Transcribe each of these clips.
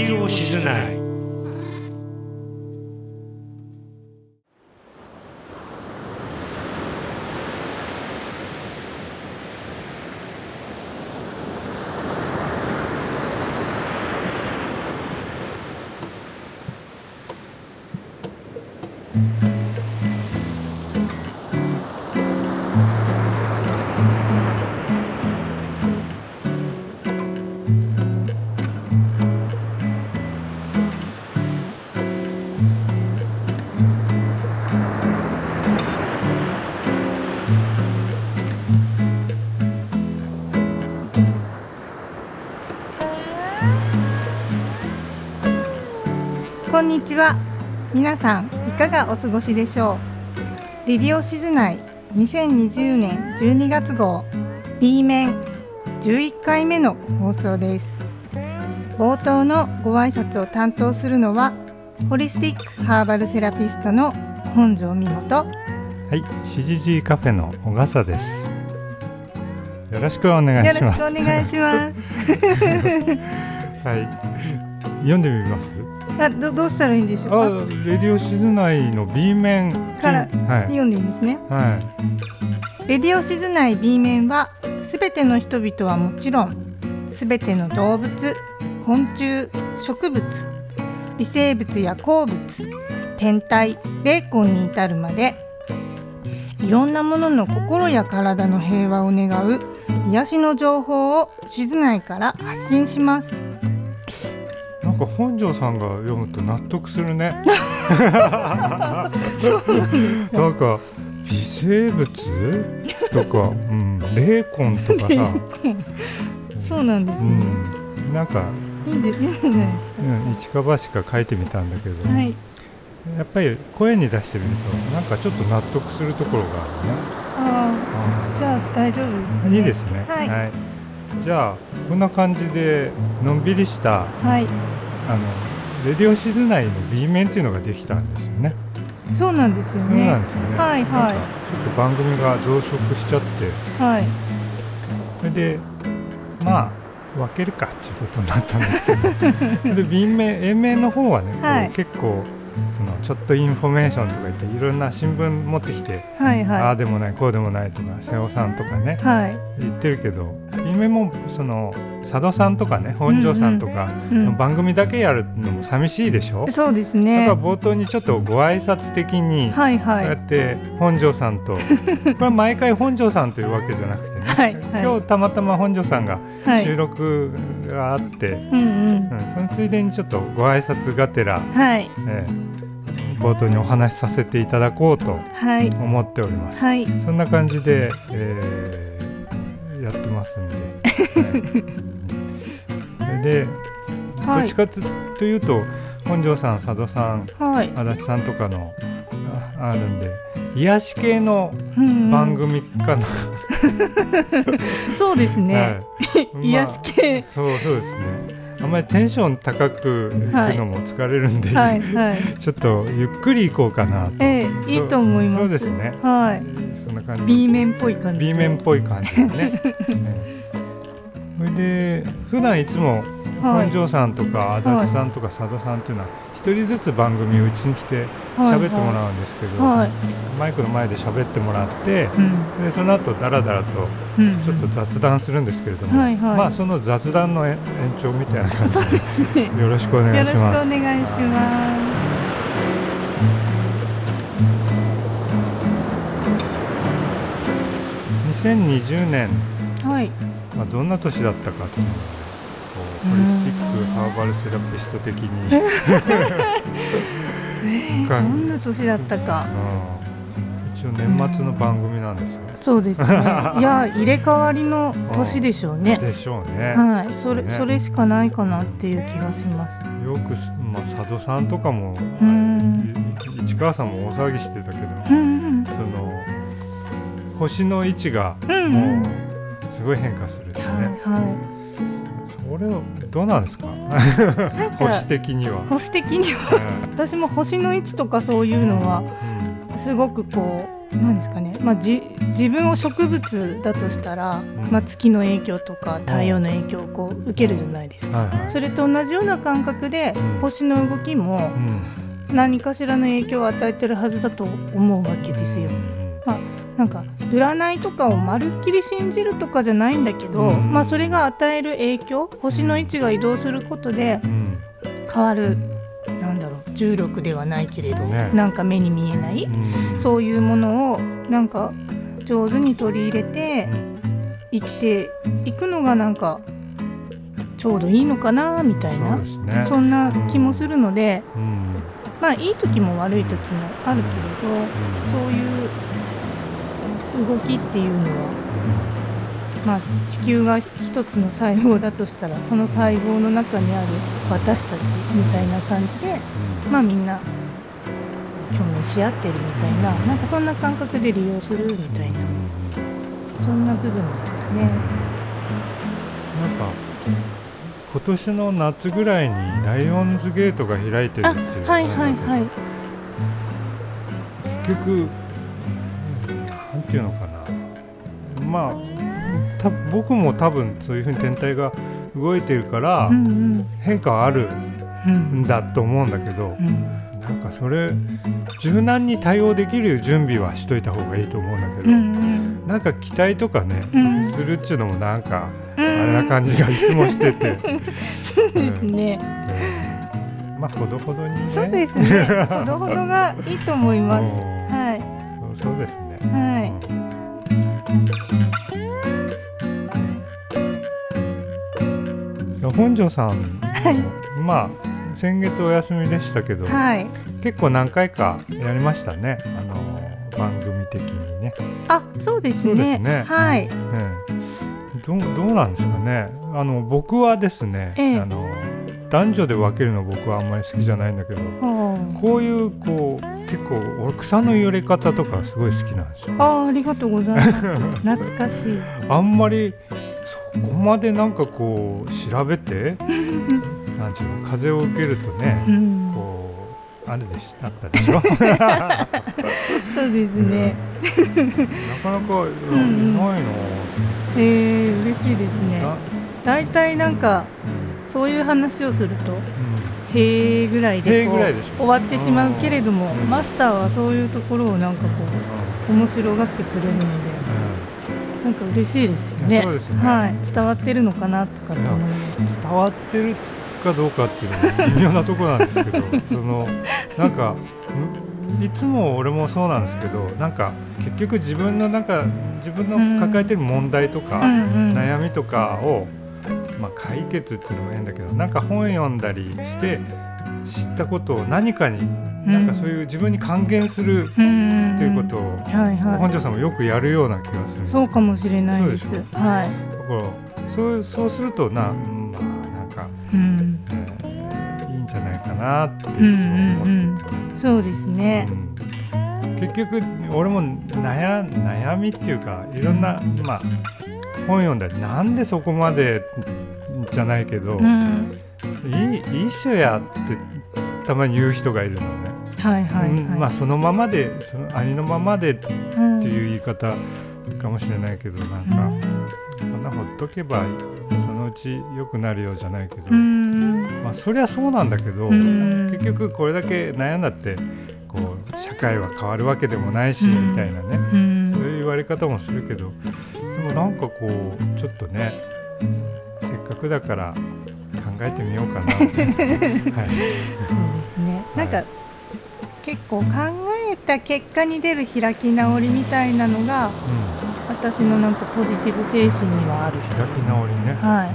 ディオ静内にちは皆さんいかがお過ごしでしょう？レディオシズナイ2020年12月号 B 面11回目の放送です冒頭のご挨拶を担当するのはホリスティックハーバルセラピストの本庄美穂とはい、CGG カフェの小笠です。よろしくお願いよろします。しくお願いします はい、読んでみます？あどどうしたらいいんでしあ、ょうか？レディオ静内の B 面。からはい。読んでいいんですね。はい。レディオシズナイ B 面はすべての人々はもちろんすべての動物昆虫植物微生物や鉱物天体霊魂に至るまでいろんなものの心や体の平和を願う癒しの情報を静内から発信しますか本庄さんが読むと納得するね。なんか。微生物？とか、うん、霊魂とかさ、そうなんですうね、ん、なんか、いいんでいいんじゃないうん、一か八か書いてみたんだけど、はい。やっぱり声に出してみるとなんかちょっと納得するところがあるね。ああじゃあ大丈夫です、ね、いいですね。はい。じゃあこんな感じでのんびりしたはいあのレディオシズ内の B 面っていうのができたんですよね。そうなんですよそうねなんですよね。はいはい。ちょっと番組が増殖しちゃって、はい。それでまあ分けるかっていうことになったんですけど、で B 面 A 面の方はね、はい。結構そのちょっとインフォメーションとか言っていろんな新聞持ってきて、はいああはでもないこうでもないとか瀬尾さんとかねいはい。言ってるけど面もその佐渡さんとかね本庄さんとか番組だけやるのも寂しいでしょ、そうですだね。から冒頭にちょっとご挨拶的にこはいうはいやって本庄さんと、これは毎回本庄さんというわけじゃなくてね、はいはい。今日たまたま本庄さんがはい。収録があって、うんうん。うんそのついでにちょっとご挨拶がてら、はい。えー冒頭にお話しさせていただこうとはい。思っております。はい。そんな感じで、えーやってますんで。はい。で、どはい。っちかというと本庄さん佐渡さんはい。足立さんとかのああるんで癒し系のうんうん。番組かな、そうですね。はい。癒し系。そうそうですね。あんまりテンション高くいくのも疲れるんで、はいはい。ちょっとゆっくり行こうかなと。ええいいと思います。そうですね。はい。そんな感じ。B 面っぽい感じ B 面っぽい感じでね。えそれで普段いつもはい本庄さんとか足立さんとか佐渡さんっていうのは一人ずつ番組うちに来てはい。喋ってもらうんですけど、はい。マイクの前で喋ってもらってうん。でその後ダラダラとうん。ちょっと雑談するんですけれども、はいはい。まあその雑談の延延長みたいな感じで よろしくお願よろしくおいします。願いしま2020年、すはい。まあ、どんな年だったかっていうのをこうホリスティックハーバルセラピスト的に。どんな年だったか。うん。一応年末の番組なんですよ。そうですね。いや入れ替わりの年でしょうね。でしょうね。はい。それね。それしかないかなっていう気がします。よくす、まあ、佐渡さんとかも、うん。い市川さんも大騒ぎしてたけど、うんその星の位置がうんうん。もうすごい変化するってね、はいはそれをどうなんですか？いなんか星的には。星的には。私も星の位置とかそういうのはすごくこうなんですかね、まあ、じ自分を植物だとしたら、まあ、月の影響とか太陽の影響をこう受けるじゃないですか、それと同じような感覚でうん。星の動きもうん。何かしらの影響を与えてるはずだと思うわけですよ。なんか占いとかをまるっきり信じるとかじゃないんだけど、うん。まあ、それが与える影響星の位置が移動することでうん。変わるなんだろう重力ではないけれど、ね。なんか目に見えない、うん。そういうものをなんか上手に取り入れて生きていくのがなんかちょうどいいのかなみたいそうなですね。そんな気もするのでうん。まあいい時も悪い時もあるけれどそういう動きっていうのは、まあ、地球が一つの細胞だとしたらその細胞の中にある私たちみたいな感じで、まあ、みんな共鳴し合ってるみたいななんかそんな感覚で利用するみたいなそんな部分ですかね。なんか今年の夏ぐらいにライオンズゲートが開いてるあっていうはいはいはい。結局ていうのかな。まあた僕も多分そういうふうに天体が動いてるから変化はあるうんんだと思うんだけどうん。なんかそれ柔軟に対応できる準備はしといた方がいいと思うんだけうど、ん。なんか期待とかね、うん。するっちゅうのもなんかうん。あれな感じがいつもしてて、うん。ね、うん。まあほどほどにね。そうですね。ほどほどがいいと思います。うん。はい。そうですね、はい。本庄さん、まあ先月お休みでしたけど、はい。結構何回かやりましたね。あの番組的にね、あ、そうですそうですね。ねはい。ええどうどうなんですかね。あの僕はですね、ええ。あの男女で分けるの僕はあんまり好きじゃないんだけどこういうこう結構俺草の揺れ方とかすごい好きなんですよあー、ありがとうございます。懐かしい。あんまりそこまでなんかこう調べて なんちゅうの風を受けるとね、うん。こうあれでしたあったでしょ そうですね。なかなかいやうんいないの、えー、嬉しいですねな。だいたいなんかそういう話をすると。へーぐらいへでこうーぐらいで終わってしまうけれども、うん。マスターはそういうところをなんかこう面白がってくれるのでなんか嬉しいですよね。そうですね。はい、伝わってるのかなとかって思います。伝わってるかどうかっていうのも微妙なところなんですけど そのなんかんいつも俺もそうなんですけどなんか結局自分の中自分の抱えてる問題とか、うんうん。悩みとかを、まあ、解決っていうのも変だけどなんか本読んだりして知ったことを何かに、なんかそういう自分に還元するうん。っていうことを、はいは本庄さんもよくやるような気がするそうかもしれないです。でしはい、だからそうそうするとな、うんまあなんか、うん、えーいいんじゃないかなっていつもうんうん思ってて、そうですね。うん。結局俺も悩悩みっていうかいろんな、まあ、本読んだりなんでそこまでじゃないけど、うん。いい一緒やってたまに言う人がいるのね、はいはいはい、うんまあそのままでそのありのままでってうんいう言い方かもしれないけどなんか、そんなほっとけばそのうち良くなるようじゃないけど、うん。まあそりゃそうなんだけど、うん。結局これだけ悩んだってこう社会は変わるわけでもないし、うん。みたいなね。うん。そういう言われ方もするけどでもなんかこうちょっとねせっかくだから考えてみようかな。はい、そうですね。なんか、結構考えた結果に出る開き直りみたいなのがう私のなんかポジティブ精神にはある。ん、開き直りね、は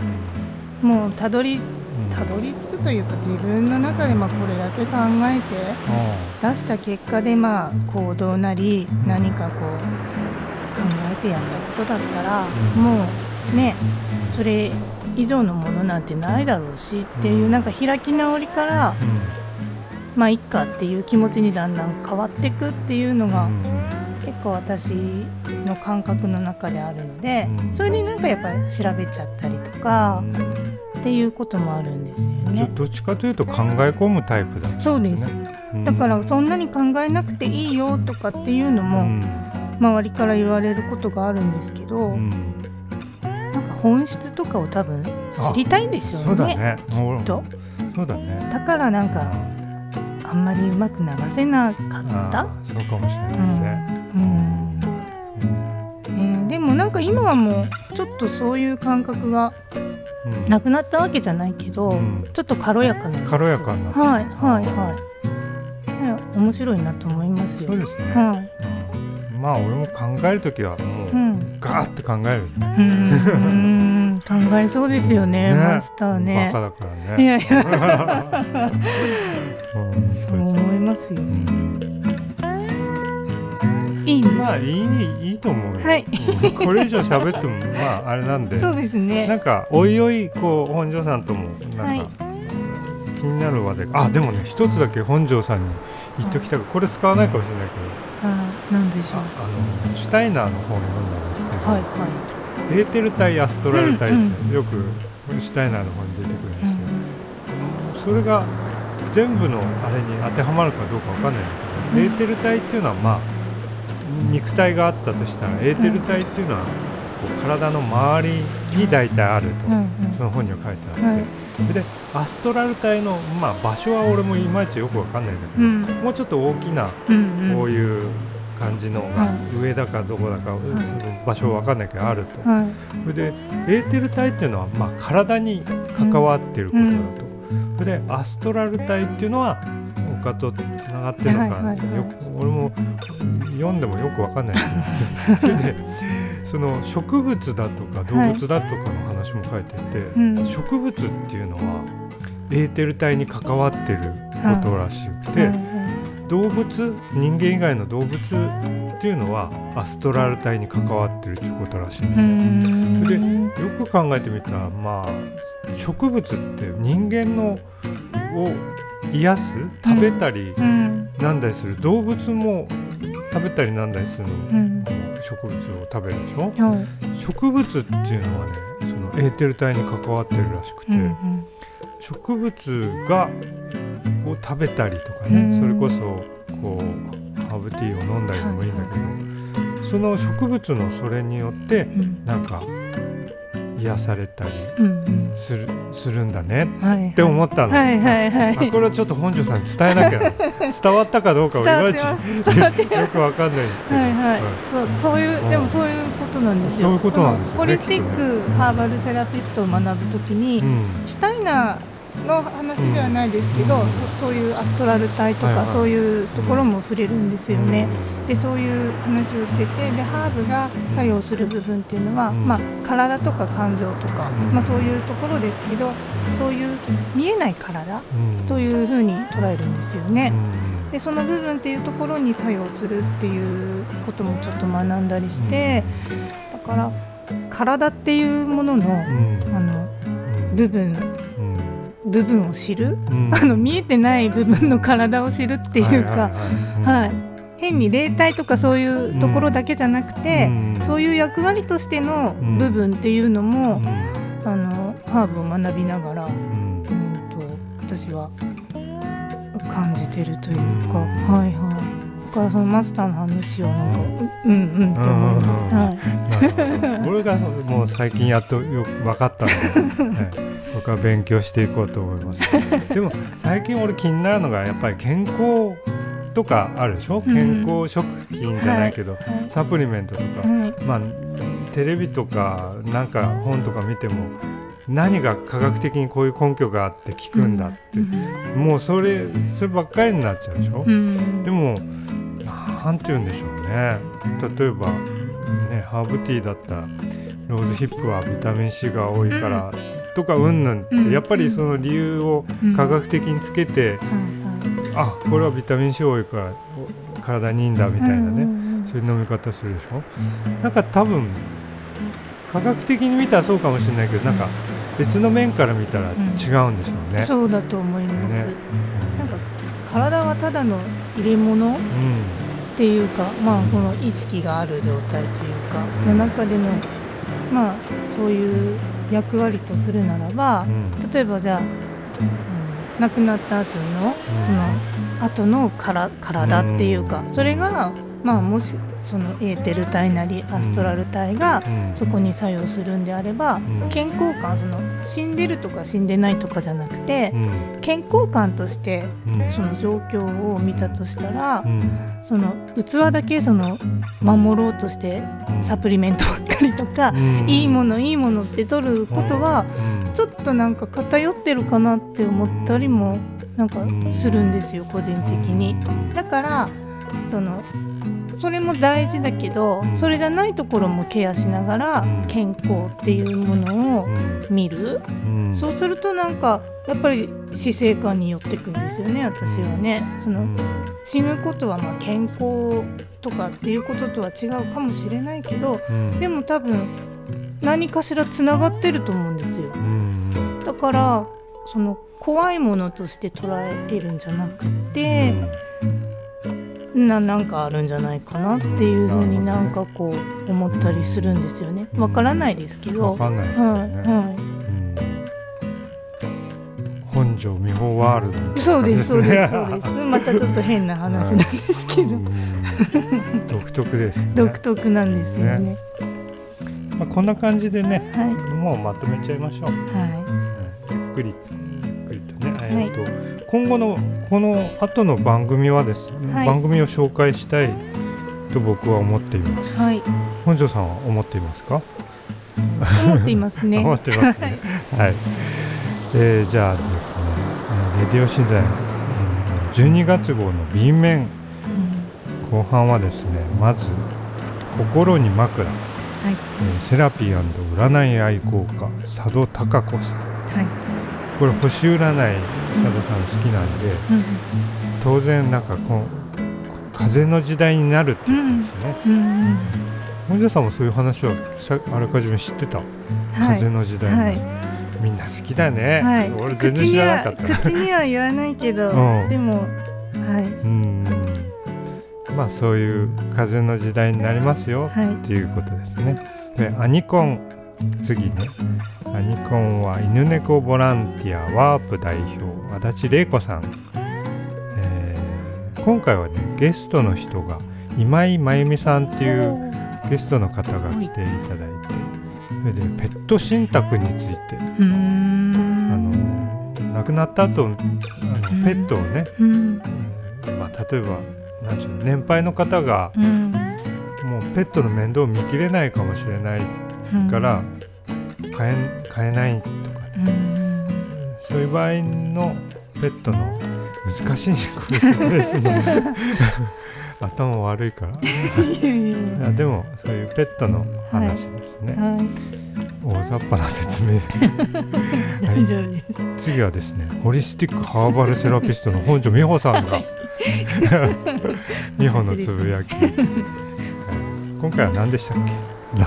うん。い。もうたどりうん。たどり着くというか自分の中でまあこれだけ考えてあ。出した結果でまあ行動なりうん。何かこう考えてやったことだったらうん。もうねそれ以上のものなん。てないだろうしっていうなん。か開き直りからまあいっかっていう気持ちにだん。だん。変わっていくっていうのがうん。結構私の感覚の中であるのでうん。それでなん。かやっぱり調べちゃったりとかっていうこともあるん。ですよね。どっちかというと考え込むタイプだ、ね、そうですうん。だからそん。なに考えなくていいよとかっていうのうもん周りから言われることがあるんですけど、うん。なんか本質とかを多分知りたいんでしょそううだね。ねきっと。そうだね。だからなんかあんまりうまく流せなかった。そうかもしれないね、うん。えーでもなんか今はもうちょっとそういう感覚がうん。なくなったわけじゃないけど、うん。ちょっと軽やかな軽やかになってきた。はいはいはい、ね、面白いなと思いますよ。そうですね、はい。うんまあ俺も考えるときはもう、うん、ガーって考える。ねうん。考えそうですよねね。マスターね。バカだからね。いやいや。うんそう思いますよ。うん。いいまあいいいいと思うよ、はい。うん。これ以上喋っても まああれなんで。そうですなねんかおいおいこう本庄さんともなんか、はい。気になる話であでもね一つだけ本庄さんに言っときたくこれ使わないかもしれないけどあのシュタイナーの本を読んだんですけど、はいはエーテル体アストラル体って、うんよくシュタイナーの本に出てくるんい、ですけど、それが全部のあれに当てはまるかどうかわかんないんだけど、うん。エーテル体っていうのはまあ肉体があったとしたらエーテル体っていうのはこう体の周りに大体あると、うんうん。その本には書いてあって、はい。でアストラル体の、まあ、場所は俺もいまいちよくわかんないんだけど、うん。もうちょっと大きなうんうん。こういう感じのがは上だかどこだか、その場所わかんないけどあると。はい。それでエーテル体っていうのは、まあ、体に関わっていることだと、それでアストラル体っていうのは他とつながってるのか、はいはいはい。よく俺も読んでもよくわかんないけどそれで その植物だとか動物だとかの話も書いてて、うん。植物っていうのはエーテル体に関わってることらしくて、はいはい動物人間以外の動物っていうのはアストラル体に関わってるってことらしいんだうよんそれでよく考えてみたらまあ植物って人間のを癒す食べたりうん。なんだりする、動物も食べたりなんだりするの、うん。植物を食べるでしょ。はい植物っていうのはねそのエーテル体に関わってるらしくて、うんうん植物がを食べたりとかね、うん。それこそこうハーブティーを飲んだりでもいいんだけど、その植物のそれによってうん。なんか癒されたりうんするするんだねって思ったの、はいはいはい。あこれはちょっと本庄さんに伝えなきゃな 伝わったかどうかはいまいちよくわかんないですけど、はいはい、そうそういううん。でもそういうことなんですよ。そういうことなんですよねホリスティックハーバルセラピストを学ぶときに、うん。シュタイナーの話ではないですけど、うんそういうアストラル体とか、はいはい。そういうところも触れるんですよね。うん。でそういう話をしててでハーブが作用する部分っていうのは、うん。まあ、体とか肝臓とか、うん。まあ、そういうところですけどそういう見えない体うん。というふうに捉えるんですよね。うん。でその部分っていうところに作用するっていうこともちょっと学んだりして、だから体っていうもののうん。あのうん。部分うん部分を知る、うん。あの見えてない部分の体を知るっていうか、はい変に霊体とかそういうところだけじゃなくて、うん。そういう役割としての部分っていうのも、うん。あのハーブを学びながら、うん。うん、と私は感じてるというか、うんはいはい。だからそのマスターの話をなんか、うんうんって思い。ます、うんはい。俺がもう最近やっとよく分かったので、はい。僕は勉強していこうと思います。でも最近俺気になるのがやっぱり健康とかあるでしょ、うん。健康食品じゃないけど、はい。サプリメントとか、はい。まあテレビとかなんか本とか見ても何が科学的にこういう根拠があって効くんだって、もうそれそればっかりになっちゃうでしょ、うん。でもなんて言うんでしょうね。例えばねハーブティーだったらローズヒップはビタミン C が多いから、とかうんぬんって、うん。やっぱりその理由を科学的につけて、はいあこれはビタミン C 多いからお体にいいんだみたいなね、うんうん。そういう飲み方するでしょ？なんか多分科学的に見たらそうかもしれないけどなんか別の面から見たら違うんでしょうね。そうだと思います、ね。なんか体はただの入れ物っうんていうかまあこの意識がある状態というかの中でのまあそういう役割とするならばうん。例えばじゃあ、うん亡くなった後のその後のから体っていうかそれがまあもしそのエーテル体なりアストラル体がうん。そこに作用するんであれば、ん。健康感その死んでるとか死んでないとかじゃなくて、うん。健康感としてうん。その状況を見たとしたら、うん。その器だけその守ろうとしてうん。サプリメントばっかりとか、うん。いいものいいものって取ることは、うん。ちょっとなんか偏ってるかなって思ったりもなんかするんですよ個人的に。だからそのそれも大事だけど、うんそれじゃないところもケアしながらうん。健康っていうものを見る、うん。そうするとなんかやっぱり死生観に寄ってくんですよね私はね。その死ぬことはまあ健康とかっていうこととは違うかもしれないけどうん。でも多分何かしらつながってると思うんですよ。うんだからその怖いものとして捉えるんじゃなくて、ななんかあるんじゃないかなっていうふうになんかこう思ったりするんですよね。わからないですけど。わかんないですね。はうん本庄美穂ワールドみたいない。そうですそうです そうです。またちょっと変な話なんですけど、うん独特ですね。独特なんですよね。まあこんな感じでね、はいもうまとめちゃいましょう。はゆっくりゆっくりとね。いえっと今後のこの後の番組はですね、はい番組を紹介したいと僕は思っていますい。はい。本庄さんは思っていますか？思っていますね。思ってますね。はい。えーじゃあですね、えーレディオ取材、うん12月号の B 面うん後半はですね、まず心に枕、はいえーセラピー占い愛好家佐渡貴子さん。はい。これ星占い佐渡さん好きなんで、うん当然なんかこう風の時代になるっていうことですね。うん本庄さんもそういう話はさあらかじめ知ってた、はい風の時代、はい。みんな好きだね、はい。俺全然知らなかった口には口には言わないけど、うんでもはい。うんまあそういう風の時代になりますよはいっていうことですね。でアニコン次ねアニコンは犬猫ボランティアワープ代表足立玲子さん、えー今回はねゲストの人が今井真由美さんっていうゲストの方が来ていただいてそれでペット信託について。あの亡くなった後あのうん。ペットをね、うん。まあ、例えばなんうの年配の方がうん。もうペットの面倒を見きれないかもしれないうんから飼え飼えないとかね。うん。そういう場合のペットの難しいねこれ説明するの頭悪いからでもそういうペットの話ですね、はい。大雑把な説明。大丈夫です。次はですねホリスティックハーバルセラピストの本庄美穂さんが 美穂のつぶやき、はい。今回は何でしたっけ？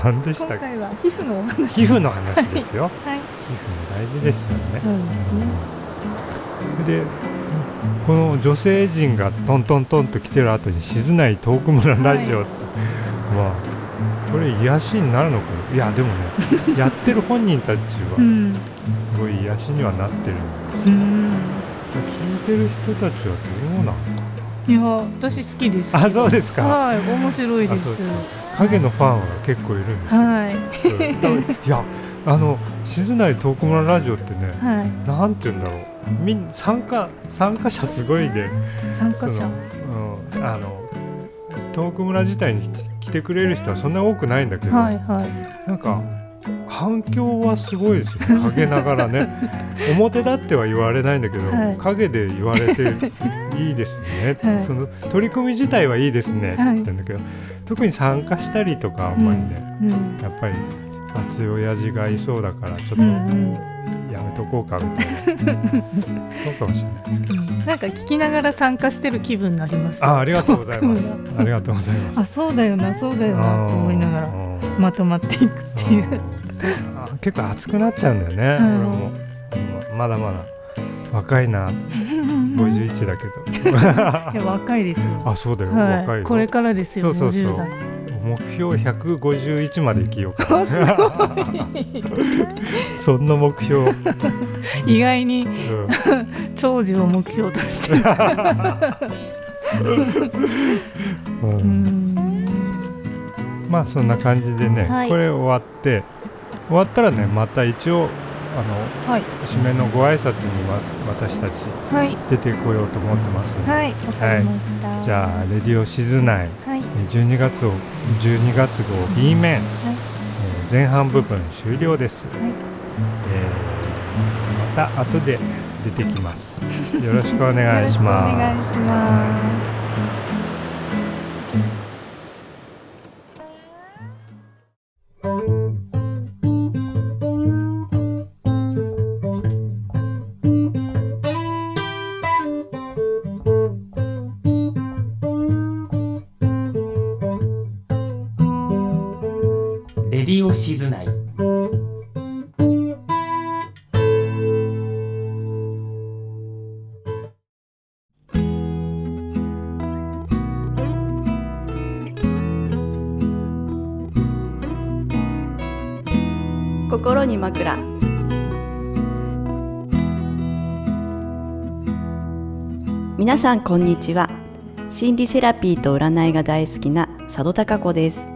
何でしたっけ？皮膚のお話。皮膚の話ですよはい。皮膚も大事ですよねそうですね。でこの女性陣がトントントンと来てる後に静内トーク村ラジオって、まあこれ癒しになるのかな？いやでもね やってる本人たちはうん。すごい癒しにはなってるんですうん。聞いてる人たちはどうなのかいや、私好きです。あそうですかはい、面白いで。す影のファンは結構いるんですよ、はい。やあの静内トーク村ラジオってねはい。なんて言うんだろうみん参加参加者すごいね参加者あのトーク村自体に来てくれる人はそんな多くないんだけど、はいはい。なんか反響はすごいですよ。ね陰ながらね。表立っては言われないんだけど、はい。陰で言われていいですね、はい。その取り組み自体はいいですねってはい言ってんだけど、特に参加したりとかあんまりね、うん。やっぱり熱い親父がいそうだからちょっとうんうん。やめとこうかみたいな、そうかもしれないですけど。なんか聞きながら参加してる気分になります。あ ありがとうございます。ありがとうございますあ、。そうだよな、そうだよなと思いながらうんまとまっていくっていう。あ結構熱くなっちゃうんだよね、うん俺もままだまだ若いな 51だけどいや若いですよ。あそうだよ、若い。これからですよ。そうそうそう50代目標151まで生きようか。そんな目標、意外にうん。長寿を目標として。る。うん。うん。まあそんな感じでね、はい。これ終わって終わったらねまた一応あはい。の締めのご挨拶にわ私たちはい。出てこようと思ってますので、はい。わかりました、じゃあ「レディオ静内はい」12月を12月号 B 面、はい。えー前半部分終了です、い。えーまた後で出てきます。よろしくお願いしますさんこんにちは。心理セラピーと占いが大好きな佐渡貴子です。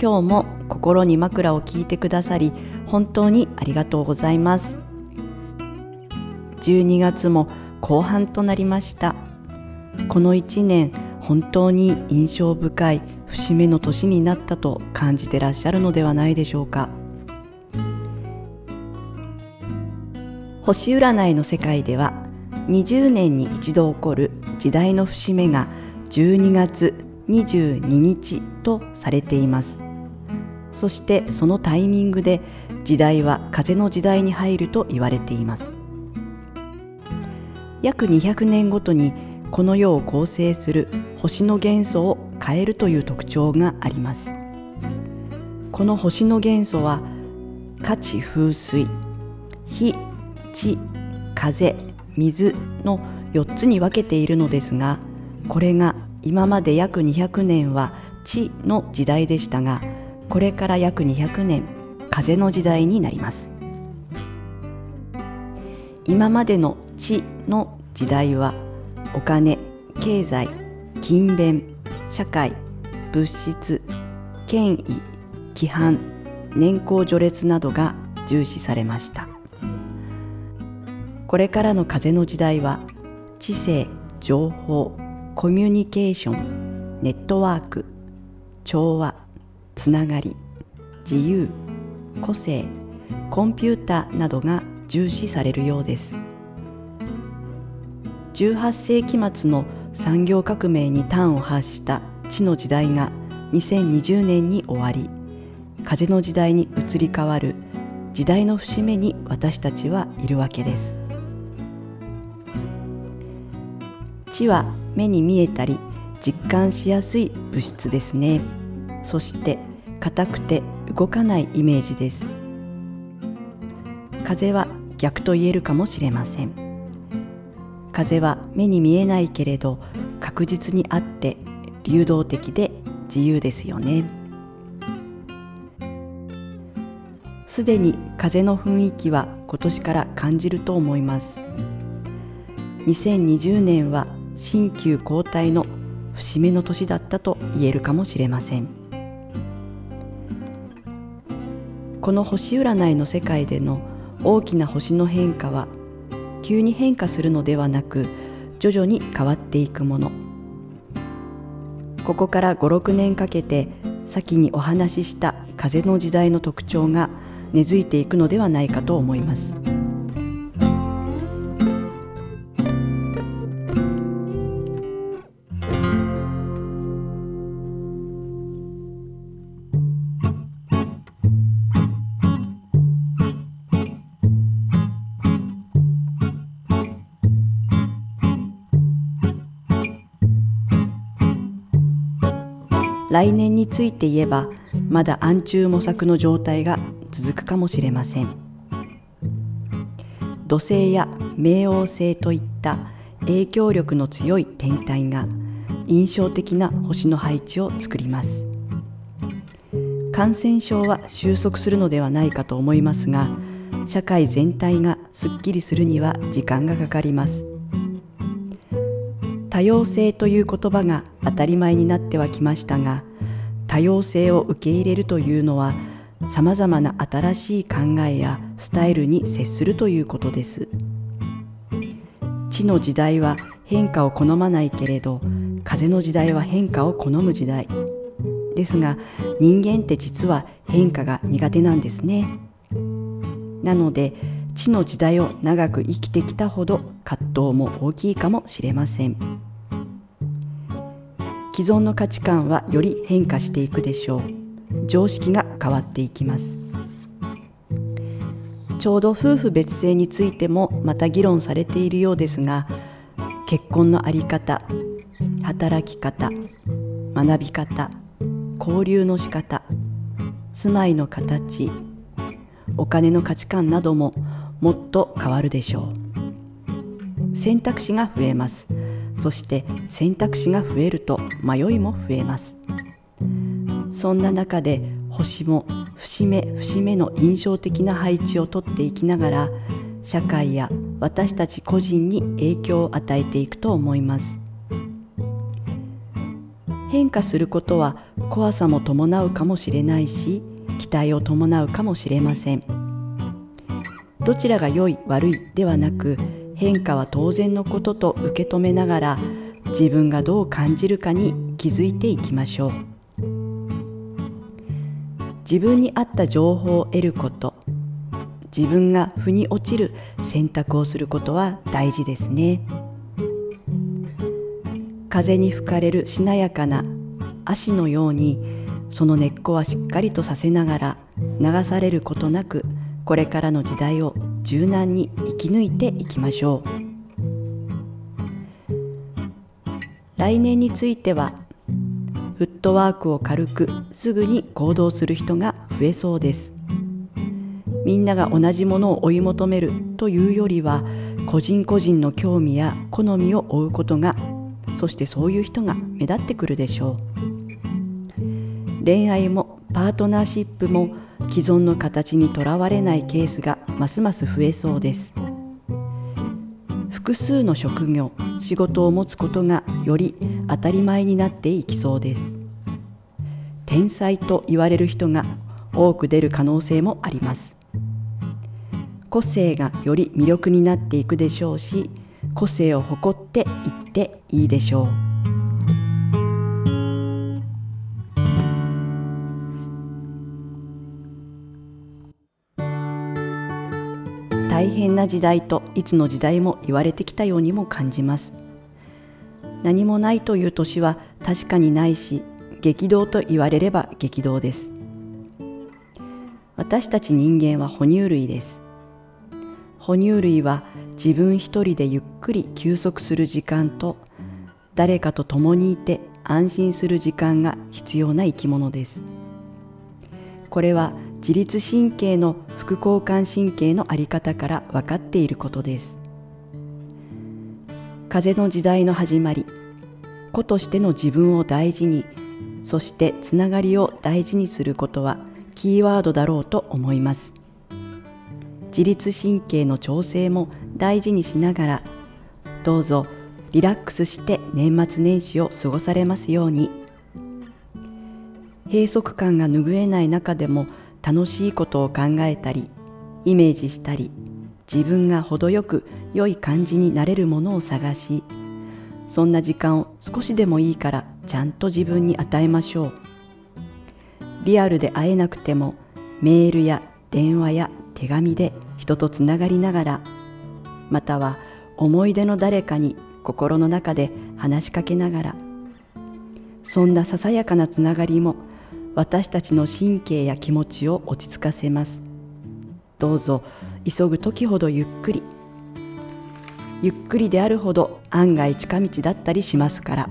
今日も心に枕を聞いてくださり本当にありがとうございます。12月も後半となりました。この1年本当に印象深い節目の年になったと感じてらっしゃるのではないでしょうか。星占いの世界では20年に一度起こる時代の節目が12月22日とされています。そしてそのタイミングで時代は風の時代に入ると言われています。約200年ごとにこの世を構成する星の元素を変えるという特徴があります。この星の元素は火地風水火地風水の4つに分けているのですがこれが今まで約200年は地の時代でしたがこれから約200年風の時代になります。今までの地の時代はお金経済勤勉社会物質権威規範年功序列などが重視されました。これからの風の時代は知性情報コミュニケーションネットワーク調和つながり自由個性コンピューターなどが重視されるようです。18世紀末の産業革命に端を発した地の時代が2020年に終わり風の時代に移り変わる時代の節目に私たちはいるわけです。地は目に見えたり実感しやすい物質ですね。そして硬くて動かないイメージです。風は逆と言えるかもしれません。風は目に見えないけれど確実にあって流動的で自由ですよね。すでに風の雰囲気は今年から感じると思います。2020年は新旧交代の節目の年だったと言えるかもしれません。この星占いの世界での大きな星の変化は急に変化するのではなく徐々に変わっていくもの。ここから56年かけて先にお話しした風の時代の特徴が根付いていくのではないかと思います。来年について言えばまだ暗中模索の状態が続くかもしれません。土星や冥王星といった影響力の強い天体が印象的な星の配置を作ります。感染症は収束するのではないかと思いますが社会全体がすっきりするには時間がかかります。多様性という言葉が当たり前になってはきましたが多様性を受け入れるというのはさまざまな新しい考えやスタイルに接するということです。地の時代は変化を好まないけれど風の時代は変化を好む時代。ですが人間って実は変化が苦手なんですね。なので地の時代を長く生きてきたほど葛藤も大きいかもしれません。既存の価値観はより変化していくでしょう。常識が変わっていきます。ちょうど夫婦別姓についてもまた議論されているようですが結婚の在り方働き方学び方交流の仕方住まいの形お金の価値観などももっと変わるでしょう。選択肢が増えます。そして選択肢が増えると迷いも増えます。そんな中で星も節目節目の印象的な配置をとっていきながら社会や私たち個人に影響を与えていくと思います。変化することは怖さも伴うかもしれないし期待を伴うかもしれません。どちらが良い悪いではなく変化は当然のことと受け止めながら自分がどう感じるかに気づいていきましょう。自分に合った情報を得ること自分が腑に落ちる選択をすることは大事ですね。風に吹かれるしなやかな足のようにその根っこはしっかりとさせながら流されることなくこれからの時代を柔軟に生き抜いていきましょう。来年についてはフットワークを軽くすぐに行動する人が増えそうです。みんなが同じものを追い求めるというよりは個人個人の興味や好みを追うことがそしてそういう人が目立ってくるでしょう。恋愛もパートナーシップも既存の形にとらわれないケースがますます増えそうです。複数の職業仕事を持つことがより当たり前になっていきそうです。天才と言われる人が多く出る可能性もあります。個性がより魅力になっていくでしょうし個性を誇っていっていいでしょう。大変な時代といつの時代も言われてきたようにも感じます。何もないという年は確かにないし激動と言われれば激動です。私たち人間は哺乳類です。哺乳類は自分一人でゆっくり休息する時間と誰かと共にいて安心する時間が必要な生き物です。これは自律神経の副交感神経のあり方から分かっていることです。風の時代の始まり子としての自分を大事にそしてつながりを大事にすることはキーワードだろうと思います。自律神経の調整も大事にしながらどうぞリラックスして年末年始を過ごされますように。閉塞感が拭えない中でも楽しいことを考えたりイメージしたり自分が程よく良い感じになれるものを探しそんな時間を少しでもいいからちゃんと自分に与えましょう。リアルで会えなくてもメールや電話や手紙で人とつながりながらまたは思い出の誰かに心の中で話しかけながらそんなささやかなつながりも私たちの神経や気持ちを落ち着かせます。どうぞ急ぐ時ほどゆっくり。ゆっくりであるほど案外近道だったりしますから。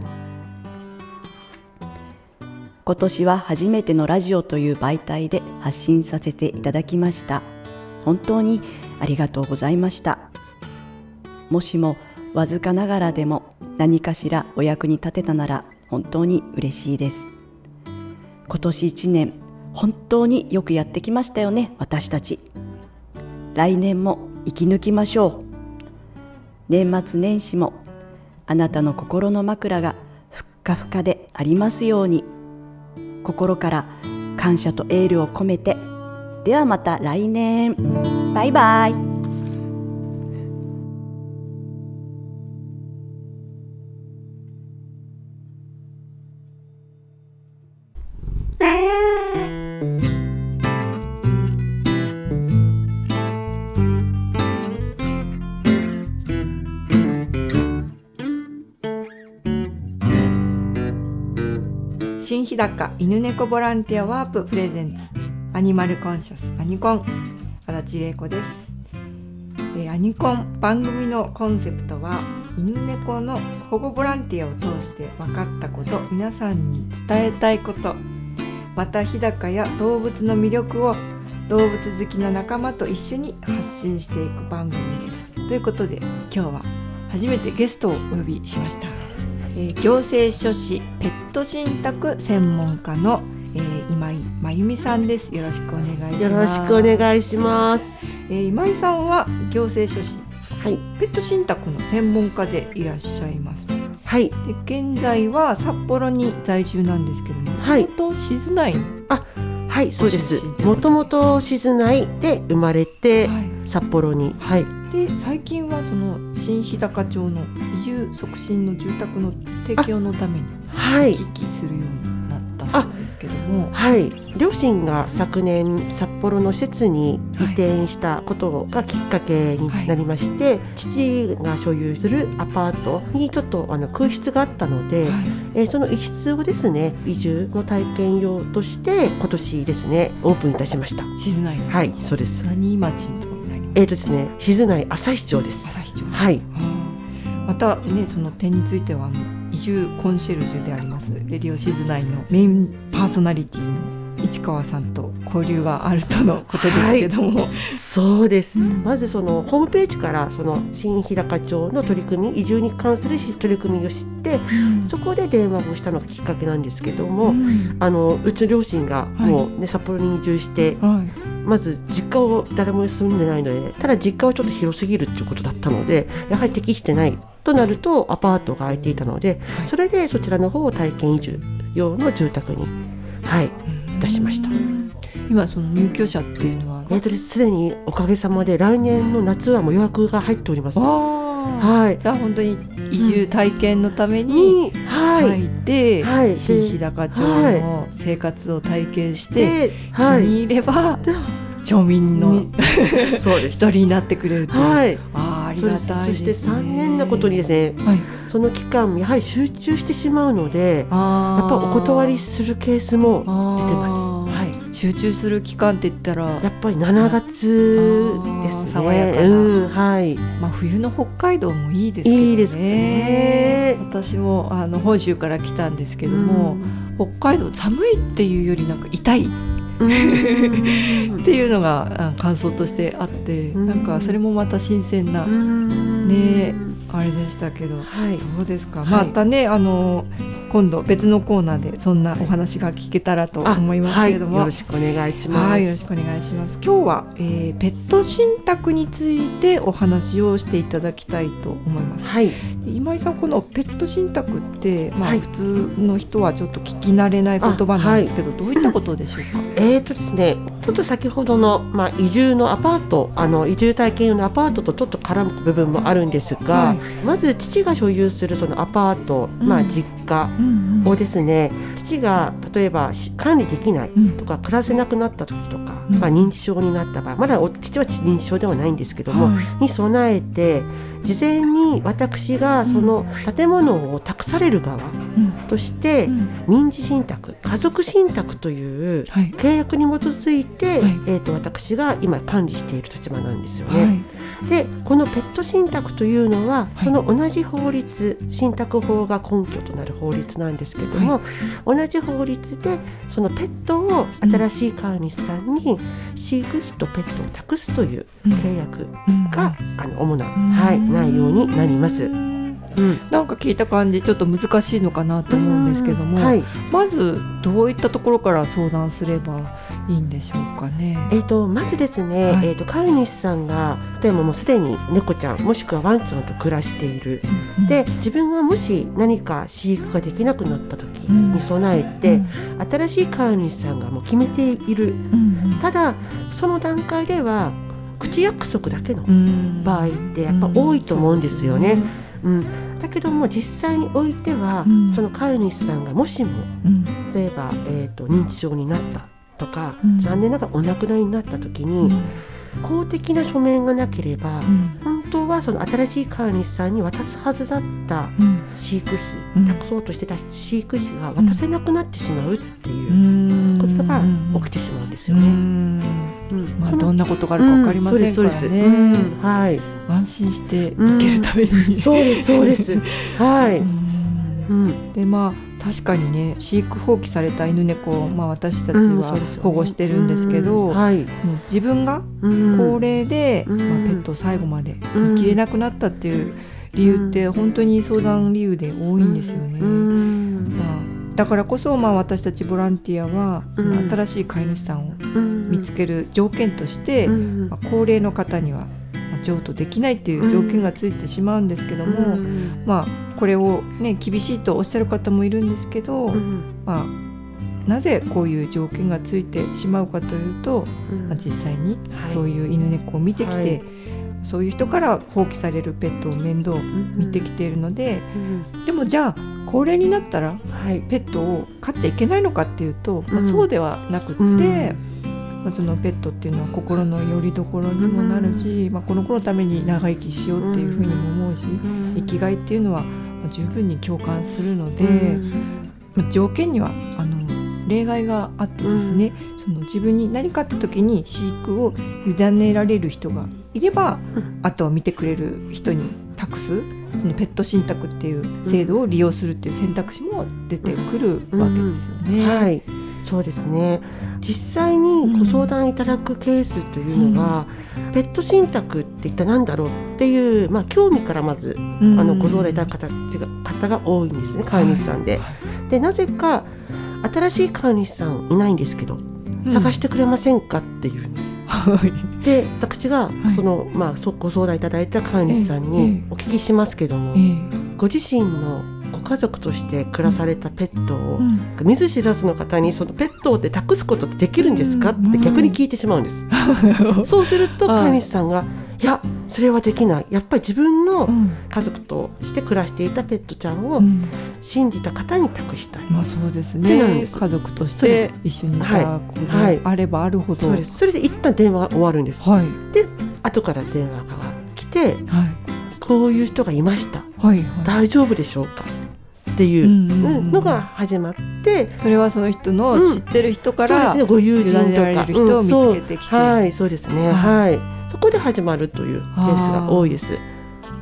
今年は初めてのラジオという媒体で発信させていただきました。本当にありがとうございました。もしもわずかながらでも何かしらお役に立てたなら本当に嬉しいです。今年一年本当によくやってきましたよね私たち。来年も生き抜きましょう。年末年始もあなたの心の枕がふっかふかでありますように。心から感謝とエールを込めて。ではまた来年。バイバイ。日高犬猫ボランティアワーププレゼンツ。アニマルコンシャスアニコン。足立玲子です、えアニコン番組のコンセプトは犬猫の保護ボランティアを通して分かったこと皆さんに伝えたいこと。また日高や動物の魅力を動物好きな仲間と一緒に発信していく番組です。ということで今日は初めてゲストをお呼びしました。えー行政書士ペット信託専門家の、えー今井真由美さんです。よろしくお願いします。よろしくお願いします。えー今井さんは行政書士はい、ペット信託の専門家でいらっしゃいます。ではい、現在は札幌に在住なんですけども、はい。元々静内に、はい、そうです。もともと静内で生まれては札幌に、はい、い、で最近はその新日高町の移住促進の住宅の提供のためにはい。行、き来するようになったそうですけども、はい、両親が昨年札幌の施設に移転したことがきっかけになりまして、父が所有するアパートにちょっとあの空室があったので、はい。えーその一室をですね移住の体験用として今年ですねオープンいたしました。静内の。はい、そうです。何町えーとですね、静内旭町です。朝日町。はい、またねその点についてはあの移住コンシェルジュでありますレディオシズ内のメインパーソナリティの市川さんと交流があるとのことですけども、そうです。うん。まずそのホームページからその新日高町の取り組み移住に関する取り組みを知ってそこで電話をしたのがきっかけなんですけども、うん。あのうちの両親がはい。もうね、札幌に移住してはいまず実家を誰も住んでないのでただ実家はちょっと広すぎるっていうことだったのでやはり適してないとなるとアパートが空いていたので、はいそれでそちらの方を体験移住用の住宅にはいいたしました。今その入居者っていうのは、すでにおかげさまで来年の夏はもう予約が入っております。あはい。じゃあ本当に移住体験のために。入って、はい新日高町の生活を体験して、で、はい。気に入れば町民の うです。一人になってくれるとはい。あーありがたいねそして三年なことにですね、はい、その期間やはり集中してしまうので、あやっぱお断りするケースもあ出てます。集中する期間って言ったらやっぱり7月ですね。爽やかな。うん、はい。まあ、冬の北海道もいいですけどね。いいですね。私もあの本州から来たんですけども、北海道寒いっていうよりなんか痛い。っうん、ていうのがあ感想としてあって、うん。なんかそれもまた新鮮な、うんねあれでしたけど、はい。そうですか、はいまたねあの今度別のコーナーでそんなお話が聞けたらと思いますけれども、はい、よろしくお願いします。はい、よろしくお願いします。今日は、えーペット信託についてお話をしていただきたいと思います。はい。今井さん、このペット信託って、まあ、はい普通の人はちょっと聞き慣れない言葉なんですけど、どういったことでしょうか？えーとですね、ちょっと先ほどの、まあ、移住のアパートあの移住体験用のアパートとちょっと絡む部分もあるんですが、はい。まず父が所有するそのアパート、まあ、うん実家うん。をですね、父が例えばし管理できないうん。とか暮らせなくなった時とか、うん。まあ、認知症になった場合まだお父は認知症ではないんですけども、はい。に備えて事前に私がその建物を託される側うん。としてうん。民事信託家族信託というはい。契約に基づいて、はい。えー、と私が今管理している立場なんですよね。はい。でこのペット信託というのは、い。その同じ法律信託法が根拠となる法律なんですけども、同じ法律でそのペットを新しい飼い主さんに飼育費とペットを託すといううん。契約うん。が、あの主な、うんはい、内容になります。うん。なんか聞いた感じちょっと難しいのかなと思うんですけども、はい。まずどういったところから相談すればいいんでしょうかね？えー、とまずですね、はい。えー、と飼い主さんが例えばもうすでに猫ちゃんもしくはワンちゃんと暮らしている、うんで自分がもし何か飼育ができなくなった時に備えて、新しい飼い主さんがもう決めている。うん。ただその段階では口約束だけのうん。場合ってやっぱ多いと思うんですよね。うん。だけども実際においては、うん。その飼い主さんがもしもうん。例えば、えー、と認知症になったとか、うん。残念ながらお亡くなりになった時うに、ん公的な書面がなければ、うん本当はその新しい飼い主さんに渡すはずだったうん飼育費、うん託そうとしてた飼育費が渡せなくなってしまうってういう、んことが起きてしまうんですようね。んうんまあ、どんなことがあるかわかりませんからね。うんはい、安心して生きるために。そうですそうです。はい。うん。うん、でまあ確かにね飼育放棄された犬猫を、まあ、私たちうんは保護してるんですけど。その自分がうん。高齢で、うん。まあ、ペットを最後まで見切れなくなったっていう理由って本当に相談理由で多いんですよね。うん。まあ、だからこそ、まあ、私たちボランティアは、うん。新しい飼い主さんをうん。見つける条件として、うん。まあ、高齢の方には、まあ、譲渡できないっていう条件がついてしまうんですけども、うん。まあこれをね厳しいとおっしゃる方もいるんですけど、うん。まあなぜこういう条件がついてしまうかというと、うん。まあ、実際にはい。そういう犬猫を見てきて、はい。そういう人から放棄されるペットを面倒見てきているので、でもじゃあ高齢になったらはい。ペットを飼っちゃいけないのかっていうと、まあ、うん。そうではなくって、うんまあ、そのペットっていうのは心の拠り所にもなるし、まあ、この子のために長生きしようっていうふうにも思うし、生きがいっていうのはまあ十分に共感するので、まあ条件にはあの例外があってですね、その自分に何かあった時に飼育を委ねられる人がいれば、うん。あとは見てくれる人に託すそのペット信託っていう制度を利用するっていう選択肢も出てくるわけですよね。はい、そうですね。実際にご相談いただくケースというのは、ペット信託って一体何だろうっていう、まあ、興味からまず、うん。あのご相談いただく方が方が多いんですね飼い主さんで。でなぜか新しい飼い主さんいないんですけど、探してくれませんかっていうんです。はい。で私がい。その、まあ、そご相談いただいた飼い主さんええ。にお聞きしますけども、ええ。ご自身のご家族として暮らされたペットを、うん。見ず知らずの方にそのペットって託すことってできるんですか？うん。って逆に聞いてしまうんです。そうするとはい。飼い主さんが「いやそれはできない。やっぱり自分のうん。家族として暮らしていたペットちゃんをうん。信じた方に託したい」まあそうですってなるんねです。家族として一緒にいたは子いはい。があればあるほど、そうです。それで一旦電話が終わるんです。はい。後から電話が来てはい。こういう人がいました。はいはい。大丈夫でしょうか？っていう。うん。うん。うん。のが始まってそれはその人のうん。知ってる人からそうですね。ご友人と委ねられかる人を見うん。つけてきて。そう。はい。そうですね。ははい。そこで始まるというケースが多いです。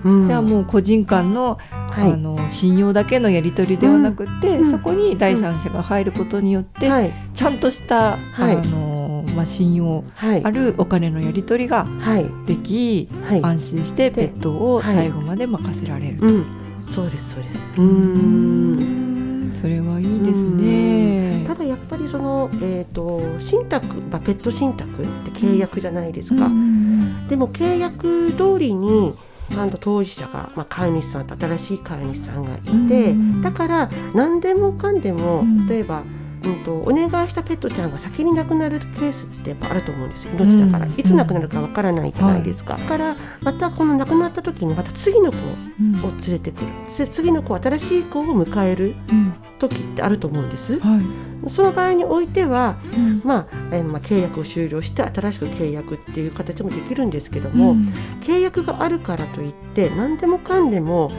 うん。じゃあもう個人間の,、はい。あの信用だけのやり取りではなくて、うん。そこに第三者が入ることによって、はい。ちゃんとした、はい。あのまあ、信用はい。あるお金のやり取りがはい。でき、はい。安心してペットをはい最後まで任せられると、うんそうですそうです。うーん。それはいいですね。ただやっぱりそのえっ、と信託まあペット信託って契約じゃないですか、うんでも契約通りにちゃんと当事者が、まあ、飼い主さんと新しい飼い主さんがいて、うんだから何でもかんでも、うん。例えば、うん、とお願いしたペットちゃんが先に亡くなるケースってやっぱあると思うんですよ。命だから、うんいつ亡くなるかわからないじゃないですか、だからまたこの亡くなった時にまた次の子をうん連れてくる。で次の子新しい子を迎えるうん時ってあると思うんです。はい。その場合においては、うん。まあえーまあ、契約を終了して新しく契約っていう形もできるんですけども、うん。契約があるからといって何でもかんでも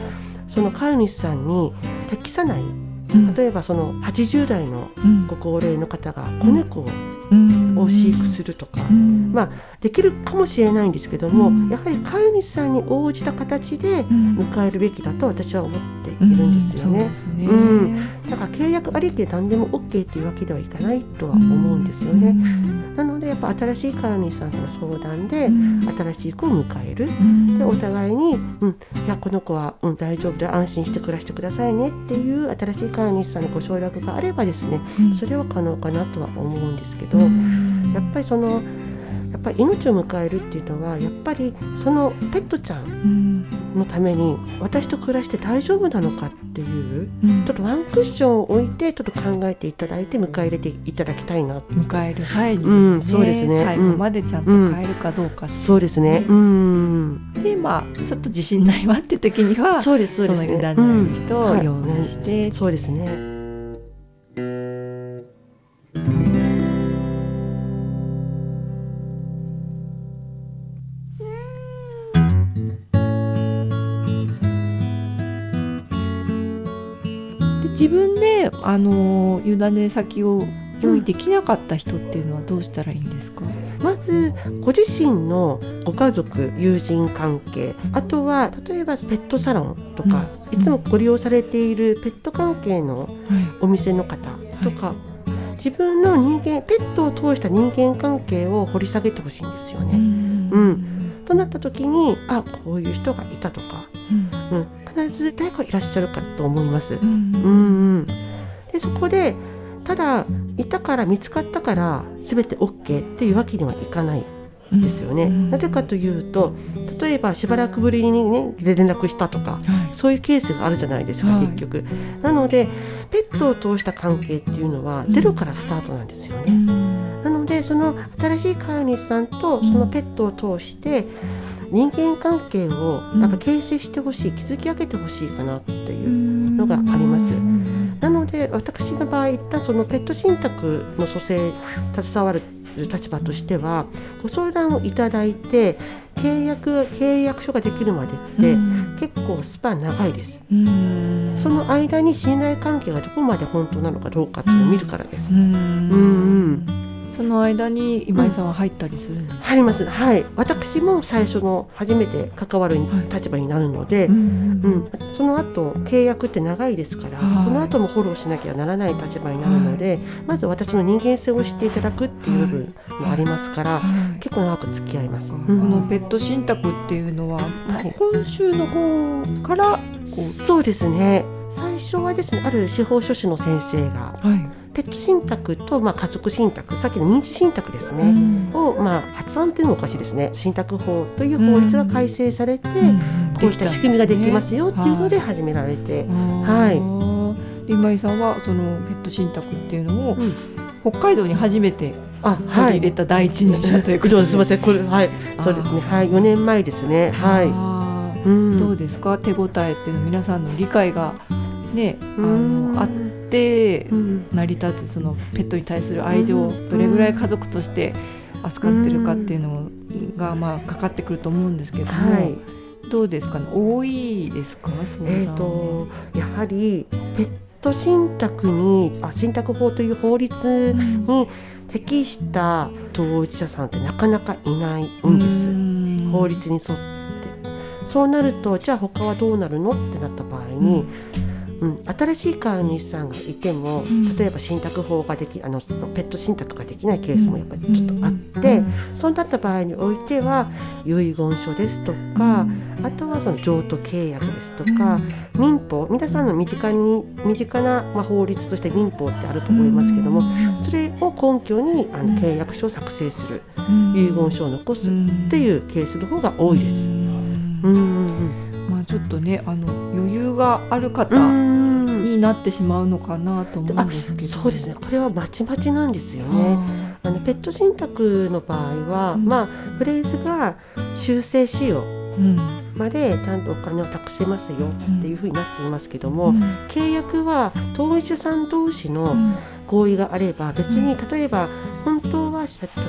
その飼い主さんに適さないうん例えばその80代のうんご高齢の方が子猫をうんを飼育するとか、うん。まあできるかもしれないんですけども、うん。やはり飼い主さんに応じた形でうん。迎えるべきだと私は思っているんですよね。うん。だから契約ありきで何でも OK というわけではいかないとは思うんですよね。なのでやっぱ新しい飼い主さんとの相談で、うん。新しい子を迎える。うん。でお互いに、うん、いやこの子は、うん、大丈夫で安心して暮らしてくださいねっていう新しい飼い主さんのご承諾があればですねうん。それは可能かなとは思うんですけど、うん。やっぱりそのやっぱり命を迎えるっていうのはやっぱりそのペットちゃんうん。のために私と暮らして大丈夫なのかっていううん。ちょっとワンクッションを置いてちょっと考えていただいて迎え入れていただきたいな迎える際にですね,、うんそうですね。最後までちゃんと変えるかどうか、そうですね。ねうん。でまあちょっと自信ないわって時にはそうですそうですその委ねる人をはい。用意して、そうですね自分であの委ね先を用意できなかった人っていうのはどうしたらいいんですか、まずご自身のご家族友人関係あとは例えばペットサロンとか、うん。いつもご利用されているペット関係のお店の方とか、自分の人間ペットを通した人間関係を掘り下げてほしいんですよね。うん。となった時にあこういう人がいたとか、うん、必ず誰かいらっしゃるかと思います。うん。うん、でそこでただいたから見つかったから全て OK っていうわけにはいかないですよね。なぜかというと例えばしばらくぶりにね連絡したとかそういうケースがあるじゃないですか、はい。結局。なのでペットを通した関係っていうのはゼロからスタートなんですよね。なのでその新しい飼い主さんとそのペットを通して人間関係をやっぱ形成してほしい築き上げてほしいかなっていうのがあります。なので私の場合一旦そのペット信託の蘇生携わる立場としてはご相談をいただいて契約契約書ができるまでって結構スパン長いです。その間に信頼関係がどこまで本当なのかどうかっていうのを見るからです。うんうんその間に今井さんは入ったりするんですか、入ります。はい。私も最初の初めて関わる立場になるので、うん、その後契約って長いですから、はい。その後もフォローしなきゃならない立場になるので、まず私の人間性を知っていただくっていう部分もありますから、結構長く付き合います。こうん。のペット信託っていうのは、はい。本州の方からこそうですね。最初はですね、ある司法書士の先生がう、はいペット信託とまあ家族信託、さっきの認知信託ですね。をまあ発案っていうのもおかしいですね。信託法という法律が改正されて、こうした仕組みができますよっていうので始められて、はい。で今井さんはそのペット信託っていうのを、うん。北海道に初めてあ、取り入れた第一人者ということで、す。みません、これはい、そうですね、はい、4年前ですね、はい。うん。どうですか？手応えっていうのは皆さんの理解がねあうんのあってうん。成り立つそのペットに対する愛情をどれぐらい家族として扱ってるかっていうのがまあかかってくると思うんですけども、はい、どうですかね？多いですか？相談は。えっ、と、やはりペット信託に、あ、信託法という法律に適した当事者さんってなかなかいないんです。法律に沿って。そうなると、じゃあ他はどうなるの？ってなった場合に。うん、新しい飼い主さんがいても、例えば信託法ができあのペット信託ができないケースもやっぱりちょっとあって、そうなった場合においては遺言書ですとか、あとはその譲渡契約ですとか、民法皆さんの身近に身近な、まあ、法律として民法ってあると思いますけども、それを根拠にあの契約書を作成する、遺言書を残すっていうケースの方が多いです。うんちょっとねあの余裕がある方うん。になってしまうのかなと思うんですけど、そうですね。これはまちまちなんですよね。あのペット信託の場合は、うん。まあフレーズが修正使用う。んまでちゃんとお金を託せますよっていうふうになっていますけども、うん。契約は当事者さん同士の合意があれば別に例えば本当は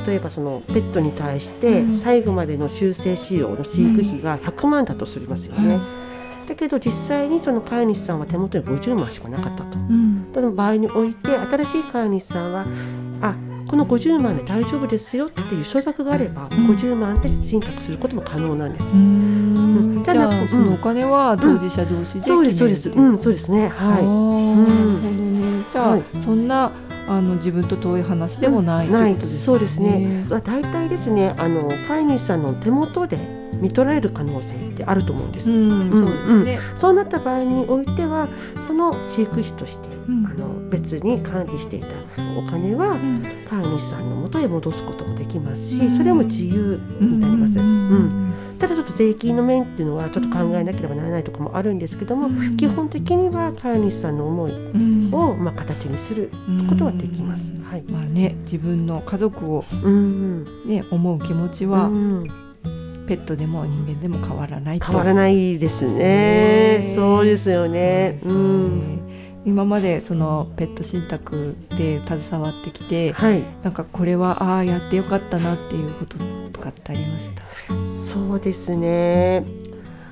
例えばそのペットに対してうん。最後までの修正使用の飼育費が100万だとすりますよね。だけど実際にその飼い主さんは手元に50万しかなかったと。うん。その場合において新しい飼い主さんはあこの50万で大丈夫ですよっていう承諾があれば、50万で信託することも可能なんです。うんじゃあそのお金は当事者同士でそうですそうです。ううんそうですね。はなるほどね。じゃあ、はいそんなあの自分と遠い話でもない、うことですね。そうですね。だ大体ですねあの飼い主さんの手元で見取られる可能性ってあると思うんです。うん、そうですね。そうなった場合においてはその飼育費として、うんあの別に管理していたお金はうん飼い主さんの元へ戻すこともできますし、うんそれも自由になります。ううんんただちょっと税金の面っていうのはちょっと考えなければならないとかもあるんですけども、うん基本的には飼い主さんの思いうんをまあ形にすることはできます。はい。まあね、自分の家族をうんね思う気持ちうはん、ペットでも人間でも変わらないと。変わらないですね。ねそうですよね。そうん。ね今までそのペット信託で携わってきて、はい。なんかこれはああやってよかったなっていうこととかってありました？そうですね。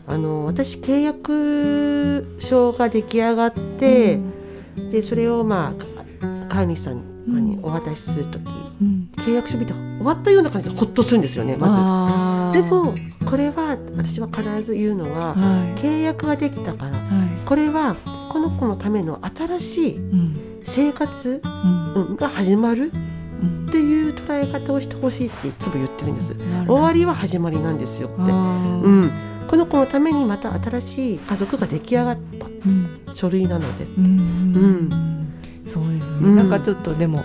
あの私契約書が出来上がって、でそれをまあ飼い主さんにお渡しするとき、うん、契約書見て終わったような感じでほっとするんですよね。ままず。でもこれは私は必ず言うのは、はい契約ができたからはいこれはこの子のための新しいうん。生活、が始まるうんっていう捉え方をしてほしいっていつも言ってるんです。終わりは始まりなんですよって。うん、この子のためにまた新しい家族が出来上がったうん。書類なので。そうですね、うん。なんかちょっとでも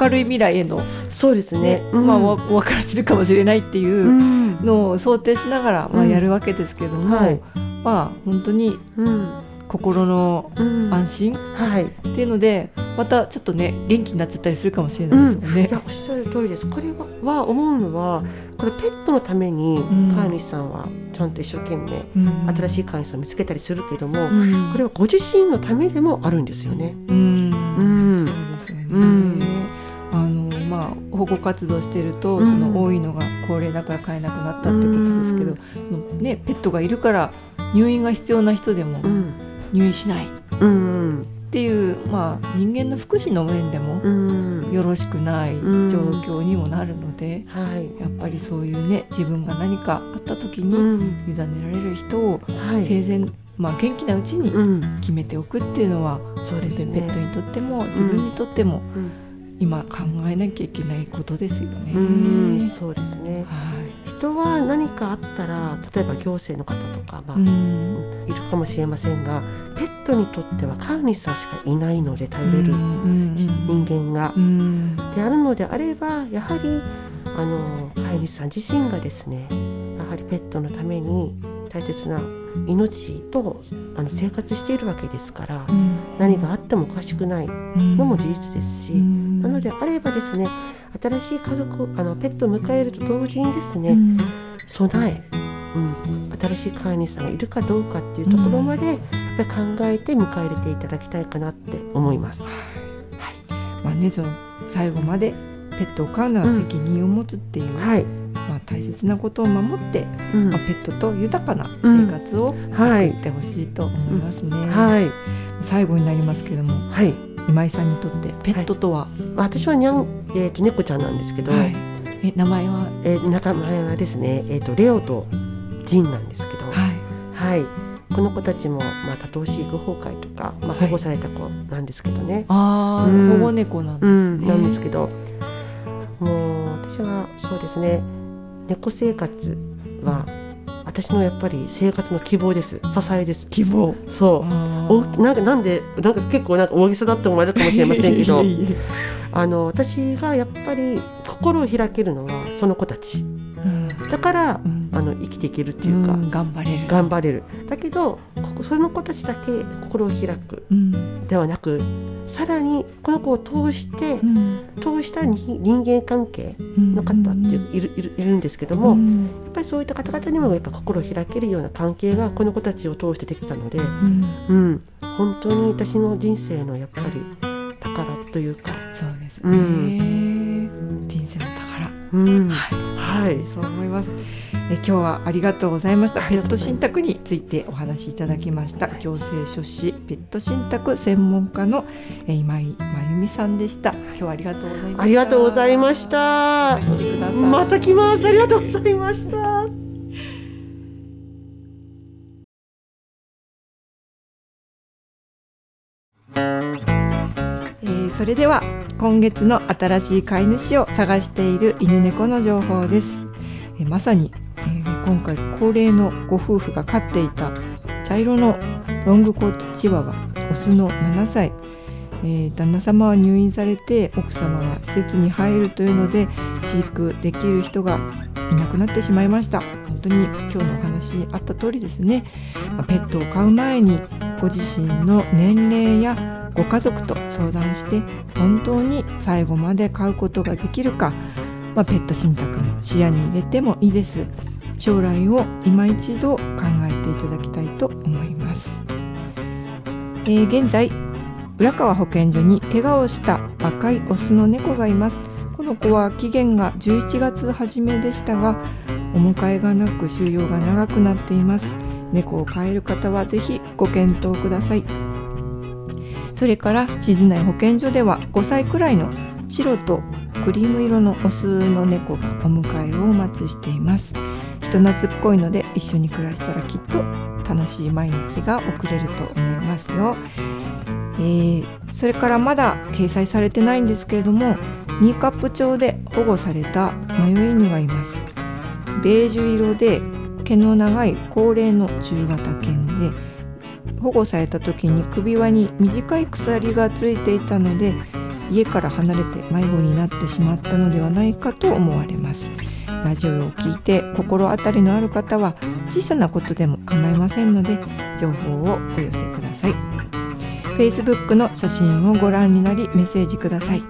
明るい未来へのそうですね。ね。うん。まあお分からせるかもしれないっていううん。のを想定しながら、まあ、うん。やるわけですけども、はい。まあ本当にうん心のうん。安心？はい。っていうのでまたちょっとね元気になっちゃったりするかもしれないですもんね。い。やおっしゃる通りです。これはは思うのはこれペットのためにん。飼い主さんはちゃんと一生懸命うん。新しい飼い主さんを見つけたりするけども、うん。これはご自身のためでもあるんですよね。うん。うん。そうですよね。うん。あのまあ保護活動してると、うん。その多いのが高齢だから飼えなくなったってことですけど、そのねペットがいるから入院が必要な人でもうん入院しない。っうん。ていうまあ人間の福祉の面でもうん。よろしくないうん。状況にもなるので、はい。やっぱりそういうね自分が何かあった時うにん。委ねられる人をはい。生前、まあ元気なうちにうん。決めておくっていうのは、そうですね。ペットにとっても自分にとってもうん今考えなきゃいけないことですよね。うんそうですね。は人は何かあったら例えば行政の方とか、まあい。るかもしれませんがペットにとっては飼い主さんしかいないので頼れる人間がう。んであるのであればやはりあの飼い主さん自身がですねやはりペットのために大切な命とあの生活しているわけですから何があってもおかしくない。のも事実ですし。なのであればですね新しい家族あのペットを迎えると同時にですね、備え、うん、新しい飼い主さんがいるかどうかっていうところまでやっぱり考えて迎え入れていただきたいかなって思います。まあねその最後までペットを飼うのは責任を持つっていう、はい、まあ大切なことを守って、うん。まあ、ペットと豊かな生活をはい。送ってほしいと思いますね。はい、最後になりますけれどもはい、今井さんにとってペットとは、私はにゃん、えー、と猫ちゃんなんですけど、はい。え名前は？えー、仲間はですね、えー、とレオとジンなんですけど、はい。はい、この子たちも、まあ、多頭飼育崩壊とか、まあ、保護された子なんですけどね、ああ、うん。保護猫なんでうん、すね。なんですけどもう私はそうですね猫生活は私のやっぱり生活の希望です。支えです。希望。そう。おなんかなんでなんか結構なんか大げさだって思われるかもしれませんけど あの私がやっぱり心を開けるのはその子たち。うんだからうん。あの生きていけるっていうか、ん。頑張れる。頑張れる。だけどここその子たちだけ心を開く。うん。ではなくさらにこの子を通してうん。通したに人間関係の方っていういるいるいるんですけども、やっぱりそういった方々にもやっぱ心を開けるような関係がこの子たちを通してできたので、うん。うん、本当に私の人生のやっぱり宝というか、そうですね。うん。人生の宝。うん、はいはい、そう思います。え今日はありがとうございました。ペット信託についてお話しいただきました。行政書士ペット信託専門家のえ今井真由美さんでした。今日はありがとうございました。ありがとうございました。また来ます。ありがとうございました。それでは今月の新しい飼い主を探している犬猫の情報です。えまさに、えー今回高齢のご夫婦が飼っていた茶色のロングコートチワワオスの7歳、えー旦那様は入院されて奥様は施設に入るというので飼育できる人がいなくなってしまいました。本当に今日のお話あった通りですね、まペットを飼う前にご自身の年齢やご家族と相談して本当に最後まで飼うことができるか、まあ、ペット信託も視野に入れてもいいです。将来を今一度考えていただきたいと思います、えー現在浦川保健所に怪我をした若いオスの猫がいます。この子は期限が11月初めでしたがお迎えがなく収容が長くなっています。猫を飼える方はぜひご検討ください。それから静内保健所では5歳くらいの白とクリーム色のオスの猫がお迎えをお待ちしています。人懐っこいので一緒に暮らしたらきっと楽しい毎日が送れると思いますよ、えーそれからまだ掲載されてないんですけれどもニーカップ町で保護された迷い犬がいます。ベージュ色で毛の長い高齢の中型犬で保護された時に首輪に短い鎖がついていたので家から離れて迷子になってしまったのではないかと思われます。ラジオを聞いて心当たりのある方は小さなことでも構いませんので情報をお寄せください。Facebook の写真をご覧になりメッセージください。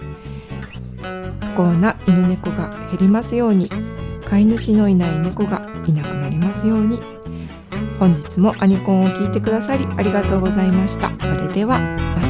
不幸な犬猫が減りますように飼い主のいない猫がいなくなりますように。本日もアニコンを聞いてくださりありがとうございました。それではまた。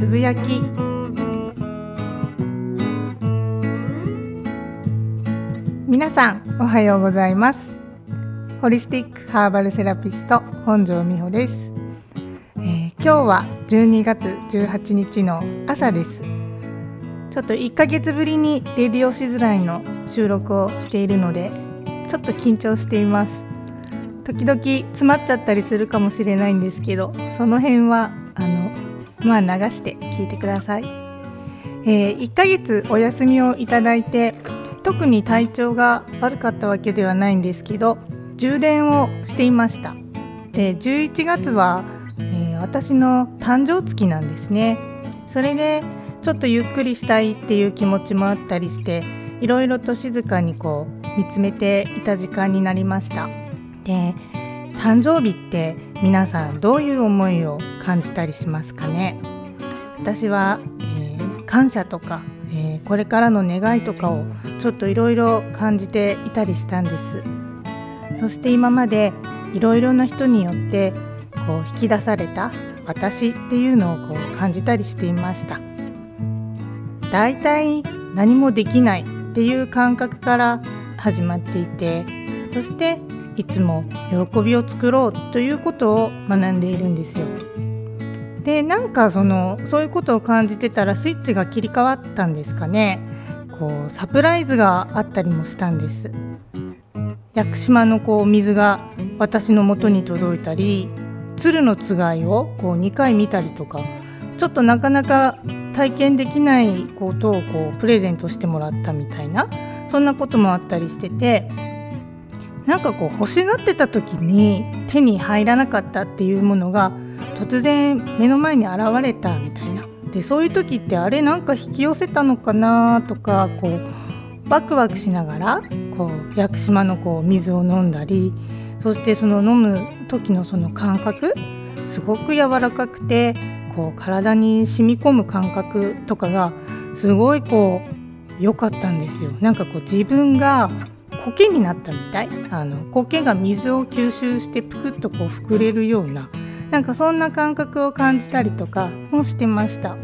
つぶやき。皆さんおはようございます。ホリスティックハーバルセラピスト本庄美穂です、えー今日は12月18日の朝です。ちょっと1ヶ月ぶりにレディオしづらいの収録をしているのでちょっと緊張しています。時々詰まっちゃったりするかもしれないんですけどその辺はあのまあ流して聞いてください、えー1ヶ月お休みをいただいて特に体調が悪かったわけではないんですけど充電をしていました。で11月は、えー私の誕生月なんですね。それでちょっとゆっくりしたいっていう気持ちもあったりしていろいろと静かにこう見つめていた時間になりました。で誕生日って皆さんどういう思いを感じたりしますかね？私は、えー感謝とか、えーこれからの願いとかをちょっといろいろ感じていたりしたんです。そして今までいろいろな人によってこう引き出された私っていうのをこう感じたりしていました。だいたい何もできないっていう感覚から始まっていてそしていつも喜びを作ろうということを学んでいるんですよ。でなんかそのそういうことを感じてたらスイッチが切り替わったんですかねこうサプライズがあったりもしたんです屋久島のこう水が私の元に届いたり鶴のつがいをこう2回見たりとかちょっとなかなか体験できないことをこうプレゼントしてもらったみたいなそんなこともあったりしててなんかこう欲しがってた時に手に入らなかったっていうものが突然目の前に現れたみたいな。でそういう時ってあれなんか引き寄せたのかなとかこうワクワクしながらこう屋久島のこう水を飲んだりそしてその飲む時のその感覚すごく柔らかくてこう体に染み込む感覚とかがすごいこう良かったんですよ。なんかこう自分が苔になったみたい。あの苔が水を吸収してぷくっとこう膨れるような。なんかそんな感覚を感じたりとかもしてました。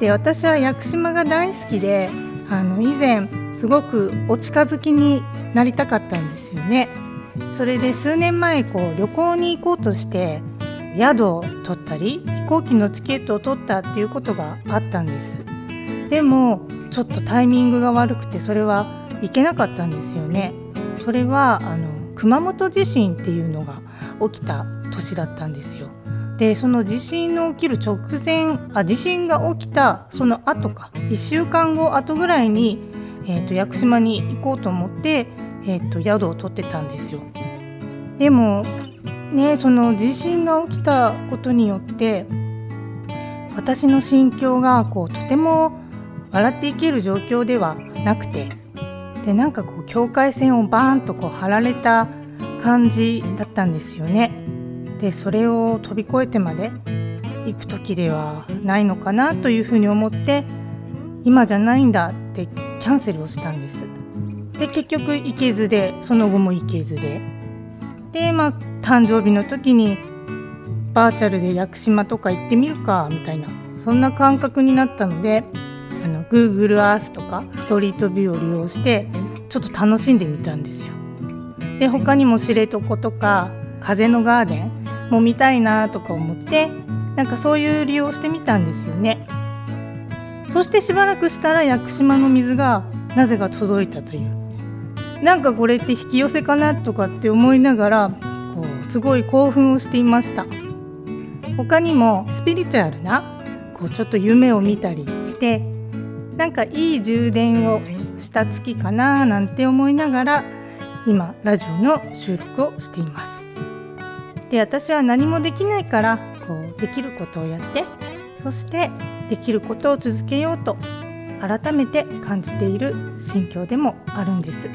で私は屋久島が大好きであの以前すごくお近づきになりたかったんですよね。それで数年前こう旅行に行こうとして宿を取ったり飛行機のチケットを取ったっていうことがあったんです。でもちょっとタイミングが悪くてそれは行けなかったんですよね。それはあの熊本地震っていうのが起きた年だったんですよ。でその地震の起きる直前あ地震が起きたその後か1週間後後ぐらいに、えーと、屋久島に行こうと思って、えーと宿を取ってたんですよ。でもねその地震が起きたことによって私の心境がこうとても笑っていける状況ではなくてでなんかこう境界線をバーンとこう張られた感じだったんですよね。でそれを飛び越えてまで行く時ではないのかなというふうに思って今じゃないんだってキャンセルをしたんです。で結局行けずでその後も行けずででまあ誕生日の時にバーチャルで屋久島とか行ってみるかみたいなそんな感覚になったのであの Google Earth とかストリートビューを利用してちょっと楽しんでみたんですよ。で他にも知床とか風のガーデンも見たいなとか思ってなんかそういう利用してみたんですよね。そしてしばらくしたら屋久島の水がなぜか届いたというなんかこれって引き寄せかなとかって思いながらこうすごい興奮をしていました他にもスピリチュアルなこうちょっと夢を見たりしてなんかいい充電をした月かななんて思いながら今ラジオの収録をしています。で私は何もできないからこうできることをやってそしてできることを続けようと改めて感じている心境でもあるんです、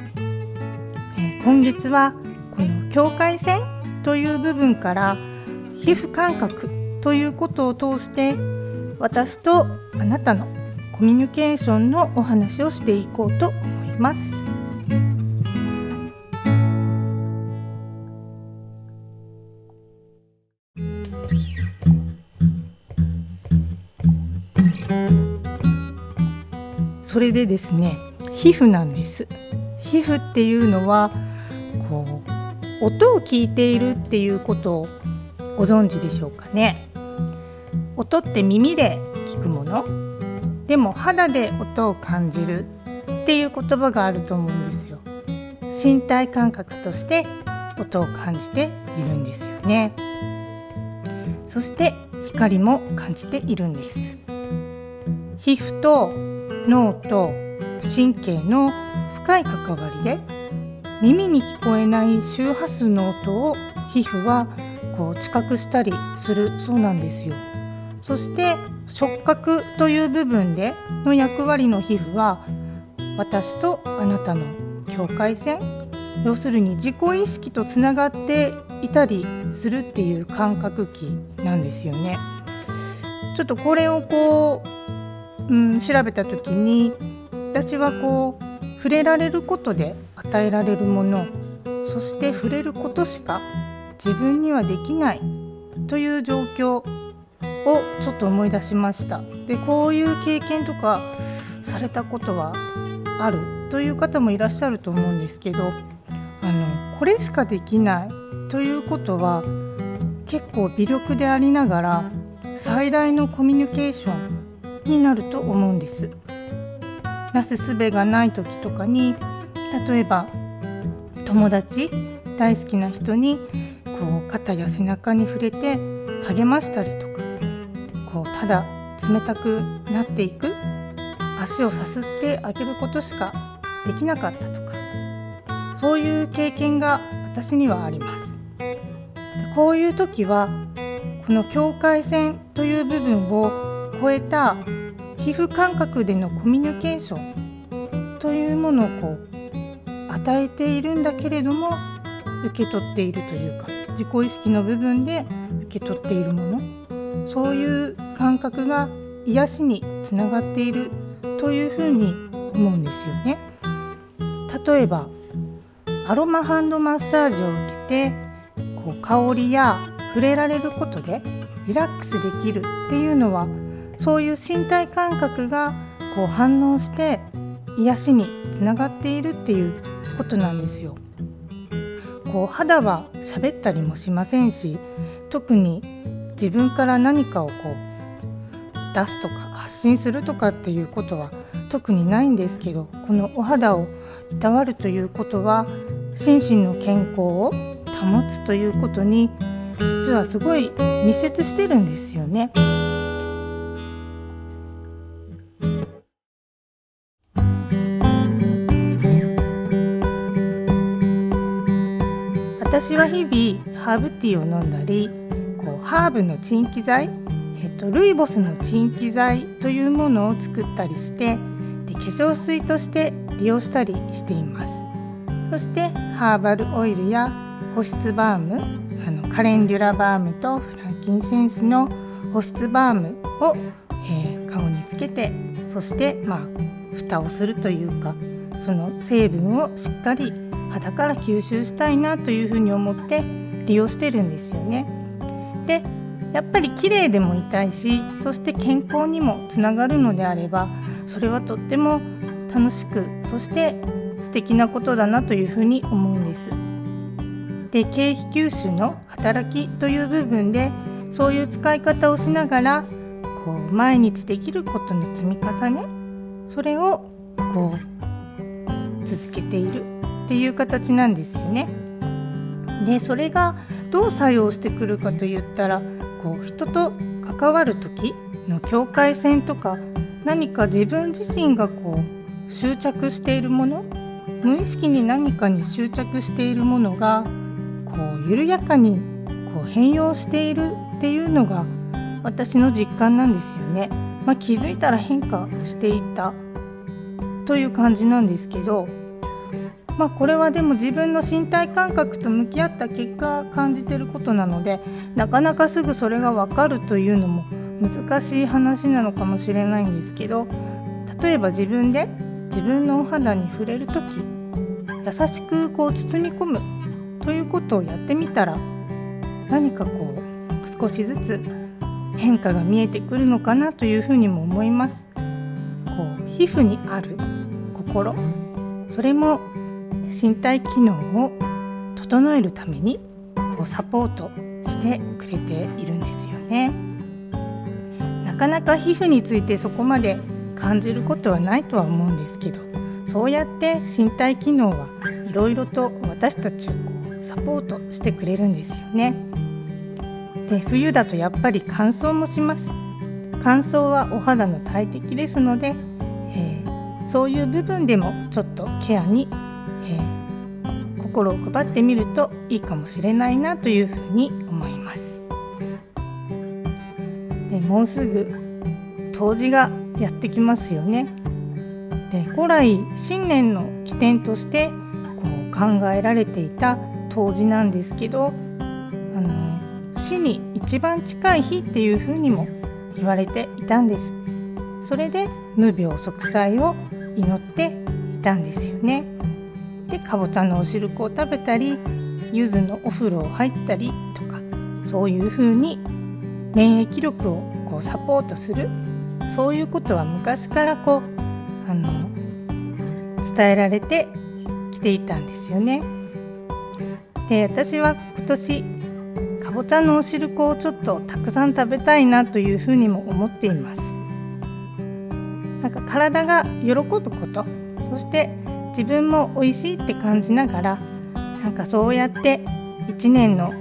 え、今月はこの境界線という部分から皮膚感覚ということを通して私とあなたのコミュニケーションのお話をしていこうと思います。それでですね皮膚なんです。皮膚っていうのはこう音を聞いているっていうことをご存知でしょうかね。音って耳で聞くもの。でも肌で音を感じるっていう言葉があると思うんですよ。身体感覚として音を感じているんですよね。そして光も感じているんです。皮膚と脳と神経の深い関わりで耳に聞こえない周波数の音を皮膚はこう知覚したりするそうなんですよ。そして触覚という部分での役割の皮膚は私とあなたの境界線要するに自己意識とつながっていたりするっていう感覚器なんですよね。ちょっとこれをこううん、調べた時に私はこう触れられることで与えられるものそして触れることしか自分にはできないという状況をちょっと思い出しました。でこういう経験とかされたことはある？という方もいらっしゃると思うんですけどあのこれしかできないということは結構微力でありながら最大のコミュニケーションになると思うんです。なすすべがない時とかに例えば友達大好きな人にこう肩や背中に触れて励ましたりとかこうただ冷たくなっていく。足をさすってあげることしかできなかったとか。そういう経験が私にはあります。こういう時はこの境界線という部分を超えた皮膚感覚でのコミュニケーションというものをこう与えているんだけれども受け取っているというか自己意識の部分で受け取っているものそういう感覚が癒しにつながっているというふうに思うんですよね。例えばアロマハンドマッサージを受けてこう香りや触れられることでリラックスできるっていうのはそういう身体感覚がこう反応して癒しにつながっているっていうことなんですよ。こう肌は喋ったりもしませんし特に自分から何かをこう出すとか発信するとかっていうことは特にないんですけどこのお肌をいたわるということは心身の健康を保つということに実はすごい密接してるんですよね。私は日々ハーブティーを飲んだりこうハーブの鎮気剤、えっと、ルイボスの鎮気剤というものを作ったりしてで化粧水として利用したりしていますそしてハーバルオイルや保湿バームあのカレンデュラバームとフランキンセンスの保湿バームを、えー、顔につけてそしてまあ蓋をするというかその成分をしっかり肌から吸収したいなというふうに思って利用してるんですよね。でやっぱり綺麗でもいたいしそして健康にもつながるのであればそれはとっても楽しくそして素敵なことだなというふうに思うんです。で経費吸収の働きという部分でそういう使い方をしながらこう毎日できることの積み重ねそれをこう続けているっていう形なんですよね。でそれがどう作用してくるかといったらこう人と関わる時の境界線とか何か自分自身がこう執着しているもの無意識に何かに執着しているものがこう緩やかにこう変容しているっていうのが私の実感なんですよね。まあ、気づいたら変化していたという感じなんですけどまあ、これはでも自分の身体感覚と向き合った結果感じてることなのでなかなかすぐそれが分かるというのも難しい話なのかもしれないんですけど例えば自分で自分のお肌に触れる時優しくこう包み込むということをやってみたら何かこう少しずつ変化が見えてくるのかなというふうにも思います。こう皮膚にある心それも身体機能を整えるためにこうサポートしてくれているんですよね。なかなか皮膚についてそこまで感じることはないとは思うんですけどそうやって身体機能はいろいろと私たちをこうサポートしてくれるんですよね。で冬だとやっぱり乾燥もします。乾燥はお肌の大敵ですので、えー、そういう部分でもちょっとケアに、心を配ってみるといいかもしれないなというふうに思います。でもうすぐ冬至がやってきますよね。で古来新年の起点としてこう考えられていた冬至なんですけどあの死に一番近い日っていうふうにも言われていたんです。それで無病息災を祈っていたんですよね。でかぼちゃのお汁粉を食べたり柚子のお風呂を入ったりとかそういうふうに免疫力をこうサポートするそういうことは昔からこうあの伝えられてきていたんですよね。で私は今年かぼちゃのお汁粉をちょっとたくさん食べたいなというふうにも思っています。なんか体が喜ぶことそして自分も美味しいって感じながらなんかそうやって1年の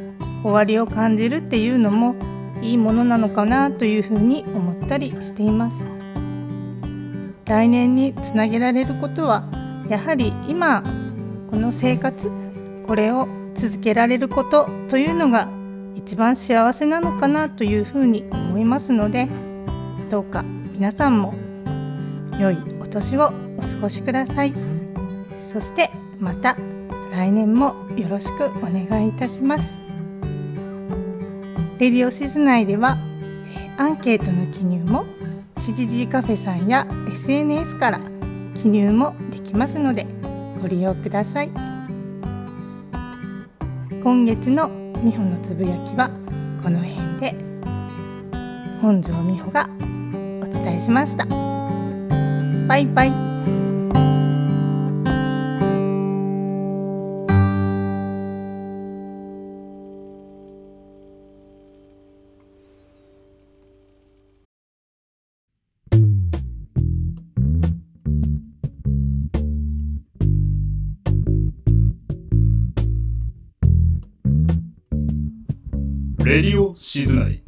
終わりを感じるっていうのもいいものなのかなというふうに思ったりしています来年につなげられることはやはり今この生活これを続けられることというのが一番幸せなのかなというふうに思いますのでどうか皆さんも良いお年をお過ごしください。そしてまた来年もよろしくお願いいたします。レディオシズ内ではアンケートの記入も CGG カフェさんや SNS から記入もできますのでご利用ください。今月の美穂のつぶやきはこの辺で。本庄美穂がお伝えしました。バイバイ。レディオ静内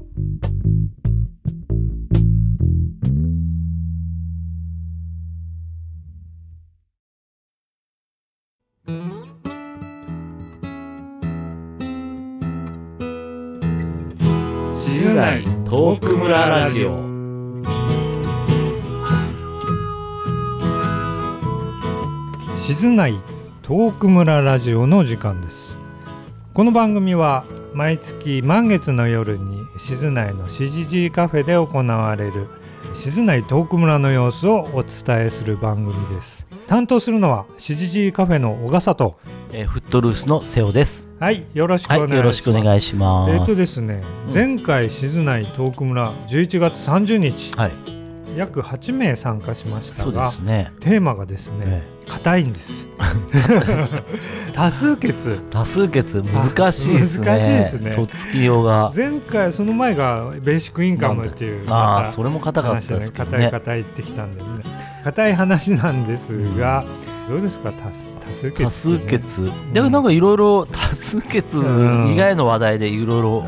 静内トーク村ラジオ。静内トーク村ラジオの時間です。この番組は毎月満月の夜に静内のしじじいカフェで行われる静内トーク村の様子をお伝えする番組です。担当するのはしじじいカフェの小笠とえーフットルースの瀬尾です。はいよろしくお願いします、はいよろしくお願いします。えっ、とですね、うん。前回静内トーク村11月30日。はい約8名参加しましたがすね。テーマがですねえ硬、いんです。多数決。多数決難しいですね。難しいですね。とっつきようが。前回その前がベーシックインカムっていうああそれも硬かったですけど硬いね硬いってきたんでね。硬い話なんですが、どうですか？多数多数決。多数決。でもなんかいろいろ多数決以外の話題でいろいろ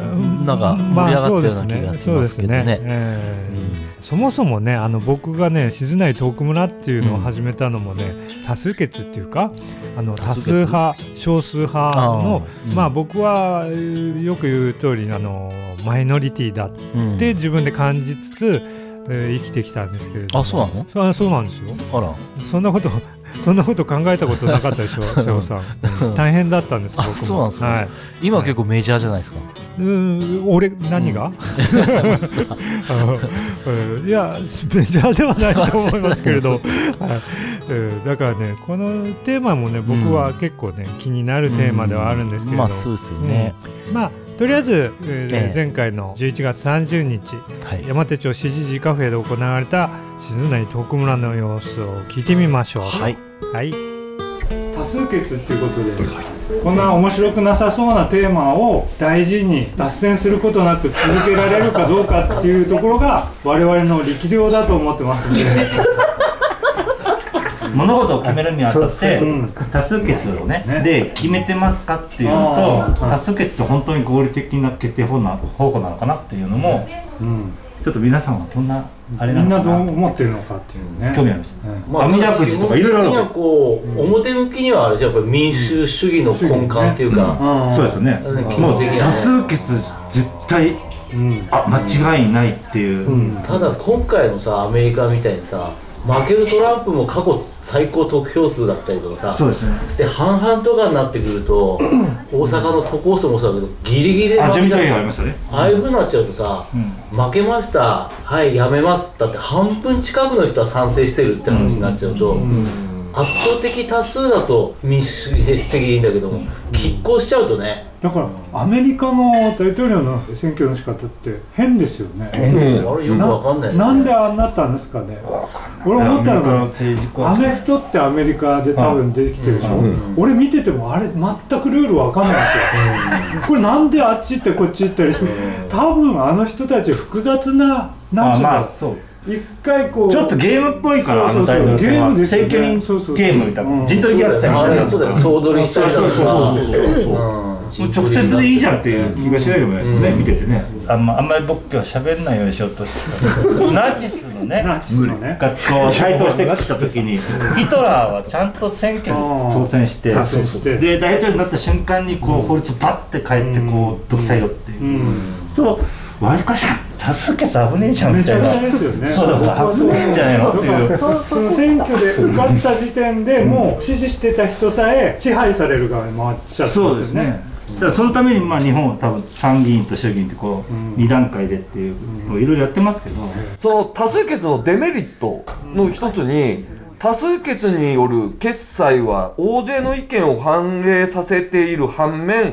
なんか盛り上がったような気がしますけどね,、そうですええ。そもそもねあの僕がね静内トーク村っていうのを始めたのもね、多数決っていうかあの多多数派少数派のうん。まあ僕はえーよく言う通りあのマイノリティだっうん。て自分で感じつつ、えー生きてきたんですけれども。あそうなの？そうそうなんですよ。あら。そんなことそんなこと考えたことなかったでしょ 瀬尾さん、うん。大変だったんですあ僕も。そうなんですか。はい。今結構メジャーじゃないですか、うん俺何が、いやメジャーではないと思いますけれど、はい。うん。だからねこのテーマもね僕は結構ね、気になるテーマではあるんですけれど、まあそうですよね、まあとりあえず、えーええ。前回の11月30日はい。山手町しじじカフェで行われた静内トーク村の様子を聞いてみましょう。はい。はい、多数決っていうことで、こんな面白くなさそうなテーマを大事に脱線することなく続けられるかどうかっていうところが我々の力量だと思ってますので、物事を決めるにあたってうん多数決をねね。で決めてますかっていうあのとー。多数決って本当に合理的な決定方な方法なのかなっていうのもうん。ちょっと皆さんはどんなあれなみんなどう思ってるのかっていうね。興味ありましたうん。まあ、網だくじとかいろいろある表向きにはあれじゃやっぱり民主主義の根幹っていうか、うん。そうですよね。もう多数決絶対うん。あ間違いないっていう、うん。ただ今回のさアメリカみたいにさ負けるトランプも過去最高得票数だったりとかさそうですね。そして半々とかになってくると 大阪の都構想もそうだけどギリギリであありましたね。ああいうふうになっちゃうとさ、うん。負けましたはいやめますだって半分近くの人は賛成してるって話になっちゃうと、圧倒的多数だと民主主義的でいいんだけども拮抗しちゃうとね。だからアメリカの大統領の選挙の仕方って変ですよね。変ですあれよくわかんないよね。なんでああなったんですかね。俺思ったのが、政治家。アメフトってアメリカで多分出てきてるでしょ、俺見ててもあれ全くルールわかんないんですよ、これなんであっち行ってこっち行ったりして多分あの人たち複雑ななんあちゅうの、まあそう一回こう。ちょっとゲームっぽいからあのタイトルゲームですよね。選挙人そうそうそう。ゲームみたいうん。な陣取りギャラ戦みたいな。そうだよ。総取りしたりとかそうそうそうそうそう。うん。もう直接でいいじゃんっていう気がしないでもないですよね、見ててね。あんまあんまり僕今日喋んないようにしようとしてた。ナチスのね。ナチスのね。がこう台頭してきた時に ヒトラーはちゃんと選挙に挑戦してで大統領になった瞬間にこう法律バッて変えてこう独裁度っていう、うん。そう。わりかし多数決危ねえじゃんみたいな。めちゃくちゃですよね。そう僕は危ねえんじゃないの？っていう。その選挙で受かった時点でもう支持してた人さえ支配される側に回っちゃってそうですね。だからそのためにまあ日本は多分参議院と衆議院ってこううん二段階でっていうのをいろいろやってますけど、その多数決のデメリットの一つに多数決による決裁は大勢の意見を反映させている反面、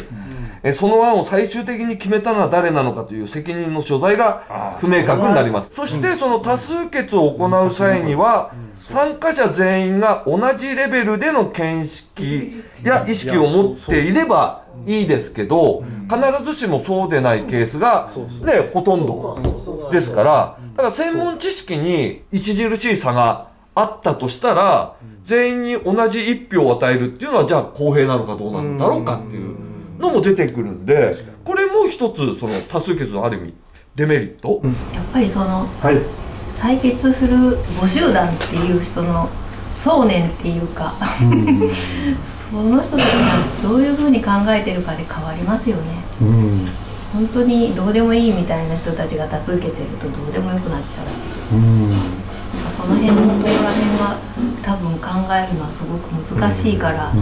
えその案を最終的に決めたのは誰なのかという責任の所在が不明確になります。そしてその多数決を行う際には参加者全員が同じレベルでの見識や意識を持っていればいいですけど必ずしもそうでないケースがねほとんどですからだから専門知識に著しい差があったとしたら全員に同じ一票を与えるっていうのはじゃあ公平なのかどうなんだろうかっていうのも出てくるんでこれも一つその多数決のある意味デメリット、やっぱりその、採決する募集団っていう人の想念っていうか、その人たちがどういうふうに考えてるかで変わりますよね。本当にどうでもいいみたいな人たちが多数決やるとどうでもよくなっちゃうし、なん。かその辺のところら辺は多分考えるのはすごく難しいから、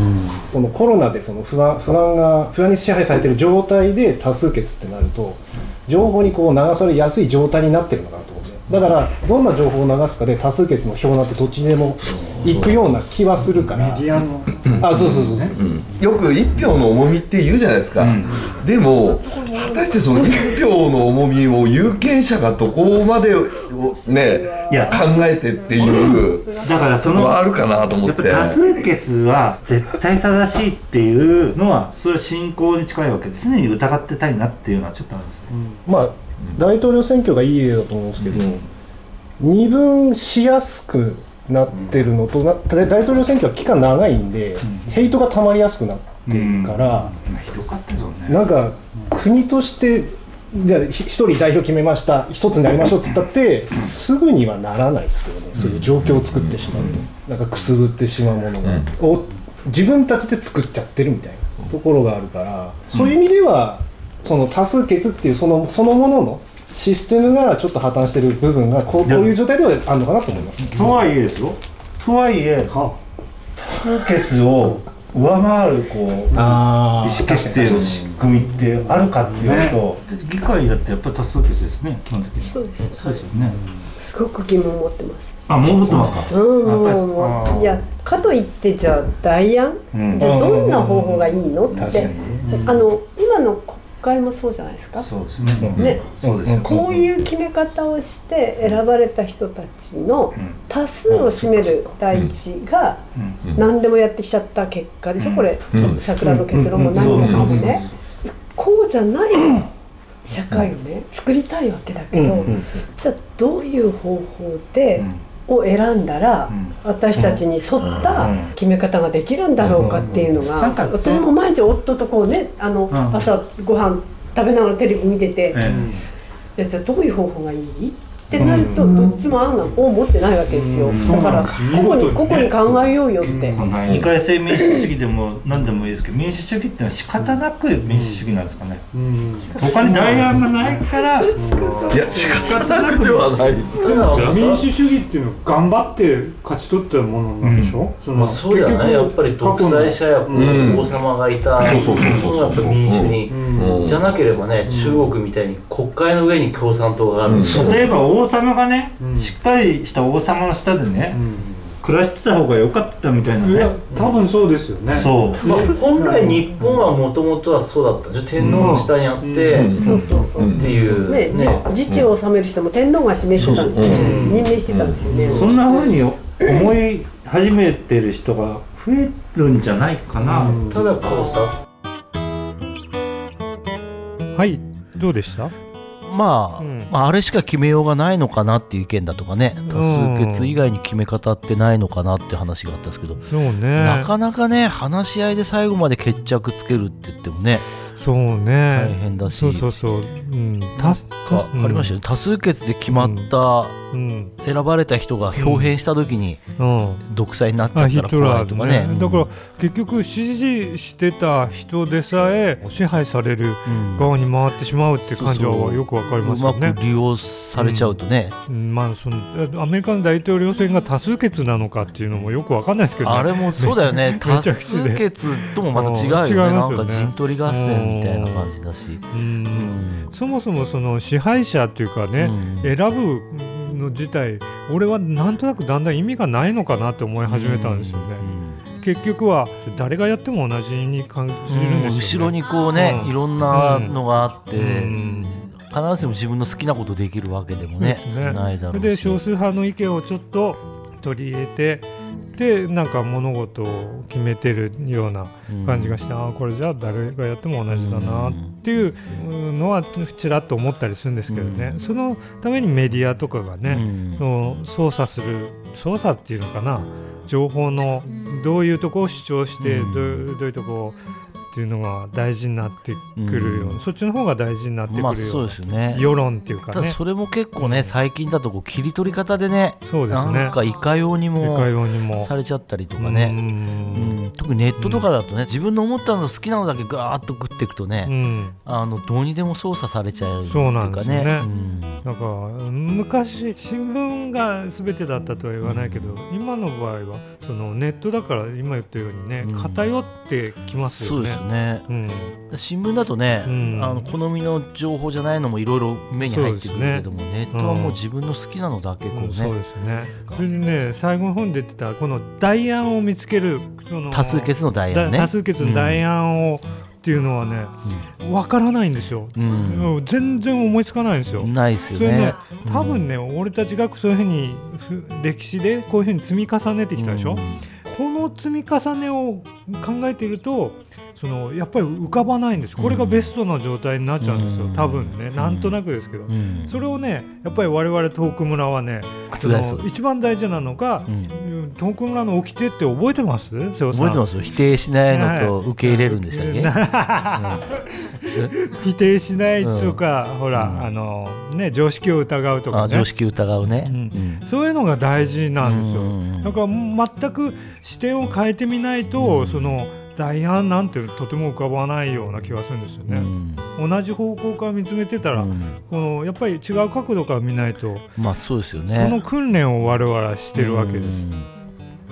そのコロナでその不安不安が不安に支配されてる状態で多数決ってなると情報にこう流されやすい状態になってるのかなとだからどんな情報を流すかで多数決の票なんてどっちにでも行くような気はするから。メディアの。あそうそうそうそう。よく一票の重みって言うじゃないですか、でも果たしてその一票の重みを有権者がどこまでをね考えてっていうだからそのはあるかなと思って。やっぱり多数決は絶対正しいっていうのはそれは信仰に近いわけですね。疑ってたいなっていうのはちょっとあるんですよ、まあ大統領選挙がいい例だと思うんですけど、二分しやすくなってるのと、な大統領選挙は期間長いんで、ヘイトがたまりやすくなってるから、ひどかったですよね。なんか国としてじゃあひ一人代表決めました一つになりましょうっつったってすぐにはならないですよね。そういう状況を作ってしまうと、なんかくすぶってしまうものが、を自分たちで作っちゃってるみたいなところがあるから、そういう意味ではその多数決っていうそのそのもののシステムがちょっと破綻してる部分がこうこういう状態ではあるのかなと思います。とはいえですよ。とはいえ多数決を上回るこう意思決定の仕組みってあるかっていうと、議会だってやっぱり多数決ですね基本的に。そうですそうですよね。すごく疑問を持ってます。あもう持ってますか？うん、いやかといってじゃあ代案、うん。じゃあどんな方法がいいの？って、確かにあの今の国会もそうじゃないですか。そうですね。ね、そうですよこういう決め方をして選ばれた人たちの多数を占める第一が何でもやってきちゃった結果でしょ、これ、うん。桜の結論も何もかもね、こうじゃない社会をね作りたいわけだけど、うん。うん。じゃあどういう方法で、を選んだら、私たちに沿った決め方ができるんだろうかっていうのが、私も毎日夫とこうねあの、ん。朝ご飯食べながらテレビ見てて、えいやじゃあどういう方法がいい？ってなると、どっちも案がを持ってないわけですよ、だから個々に個々に考えようよって、二回制民主主義でも何でもいいですけど民主主義っていうのは仕方なく民主主義なんですかね、他に代案がないからいや仕方なくではない。民主主義っていうのは頑張って勝ち取ったものなんでしょ、そまあ、そうじゃないやっぱり独裁者や王様がいた。そうそうそうそうやっぱ民主に、うんじゃなければね、中国みたいに国会の上に共産党がある。ん。で、例えば王様がね、しっかりした王様の下でね、暮らしてた方が良かったみたいなね。多分そうですよね。そう。まあ、本来日本はもともとはそうだったんで天皇の下にあって、そうそうそう、っていう、ね自治を治める人も天皇が指名してたんですよ、任命してたんですよね、そんな風に思い始めてる人が増えるんじゃないかな、ただこうさ。はい。どうでした？まあ、まああれしか決めようがないのかなっていう意見だとかね。多数決以外に決め方ってないのかなって話があったんですけど、そうね。なかなかね話し合いで最後まで決着つけるって言ってもねそうね。大変だし。そうそうそう。うん。なんかありましたよ。ね、多数決で決まった、選ばれた人が表変した時に、独裁になっちゃあったら怖いとかねーね。だから結局支持してた人でさえ支配される側に回ってしまうって感じはよくわかりますよねうまく利用されちゃうとね、うんまあそのアメリカの大統領選が多数決なのかっていうのもよくわかんないですけどね。あれもそうだよね。多数で決ともまた違うよね。よねなんか陣取り合戦みたいな感じだし、うん。そもそもその支配者っていうかね、選ぶの自体俺はなんとなくだんだん意味がないのかなって思い始めたんですよね。結局は誰がやっても同じに感じるんですよ、ね、後ろにこうね、いろんなのがあって、必ずしも自分の好きなことできるわけでもねね。ないだろうし。で少数派の意見をちょっと取り入れてでなんか物事を決めてるような感じがして、ああこれじゃあ誰がやっても同じだなっていうのはちらっと思ったりするんですけどね、そのためにメディアとかがね、その操作する操作っていうのかな情報のどういうとこを主張して、どういうどういうとこっていうのが大事になってくるような、そっちの方が大事になってくるよまあそうですよね。世論っていうかね。それも結構ね最近だとこう切り取り方でねそうですね。なんかいかようにもようにも。されちゃったりとかね。うん特にネットとかだとね自分の思ったの好きなのだけガーッと食っていくとね、うん。あのどうにでも操作されちゃうっていうそうなんでかね。なんか昔新聞が全てだったとは言わないけど、今の場合はそのネットだから今言ったようにね、偏ってきますよね。ね、うん。新聞だとね、ん。あの好みの情報じゃないのもいろいろ目に入ってくるけども、ね。ネットはもう自分の好きなのだけこうね、うん。そうですね。それでね最後の本に出てたこの代案を見つけるその多数決の代案ね。だ多数決の代案を、っていうのはね、わからないんですよ、うん。全然思いつかないんですよ。ないですよね。ね、多分ね、俺たちがそういうふうにふ歴史でこういうふうに積み重ねてきたでしょ？この積み重ねを考えていると。そのやっぱり浮かばないんです、これがベストな状態になっちゃうんですよ、多分ね、なんとなくですけど、それをね、やっぱり我々東北村はね、一番大事なのが、東北村の掟って覚えてます？覚えてますよ。否定しないのと受け入れるんでしたっけ、否定しないとか、ほら、あのね常識を疑うとか、ね、あ常識疑うね、そういうのが大事なんですよ。だから全く視点を変えてみないと、その代案なんてとても浮かばないような気がするんですよね。同じ方向から見つめてたら、このやっぱり違う角度から見ないと、まあそうですよね。その訓練を我々はしてるわけです。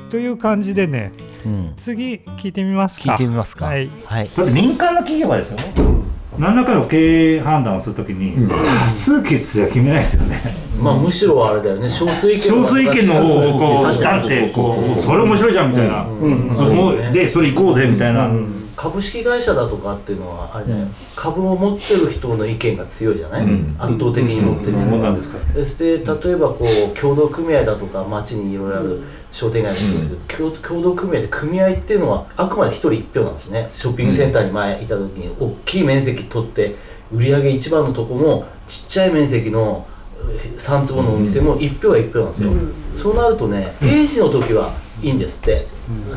という感じでね、次聞いてみますか。聞いてみますか。はい。はい。だって民間の企業がですよ何らかの経営判断をするときに、多数決では決めないですよね。まあむしろあれだよね。少数意見少数意見の方をこうだってこうそれ面白いじゃんみたいな、そうもうでそれ行こうぜみたいな、株式会社だとかっていうのはあれだよ、株を持ってる人の意見が強いじゃない、圧倒的に持ってる人そうなんですか。そして例えばこう協同組合だとか町にいろいろある商店街の人共共同組合って組合っていうのはあくまで一人一票なんですよね。ショッピングセンターに前いた時に。大きい面積取って売り上げ一番のとこもちっちゃい面積の3坪のお店も1票が1票なんですよ、そうなるとね平時の時はいいんですって、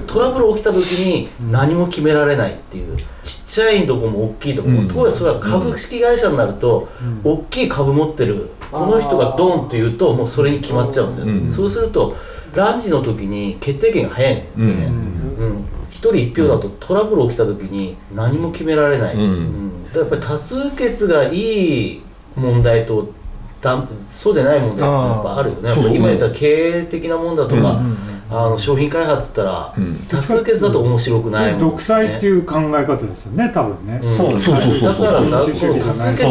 トラブル起きた時に何も決められないっていう。ちっちゃいとこも大きいとこも、当然それは株式会社になると、大きい株持ってるこの人がドンって言うともうそれに決まっちゃうんですよ、そうするとランチの時に決定権が早いね、うん。一人一票だとトラブル起きた時に何も決められない、うん。やっぱり多数決がいい問題とだそうでない問題ってやっぱあるよね。今言った経営的なもんだとか、あの商品開発って言ったら、多数決だと面白くないもん、ね、独裁っていう考え方ですよね、多分ね。そう。そうそうだからさ、多数決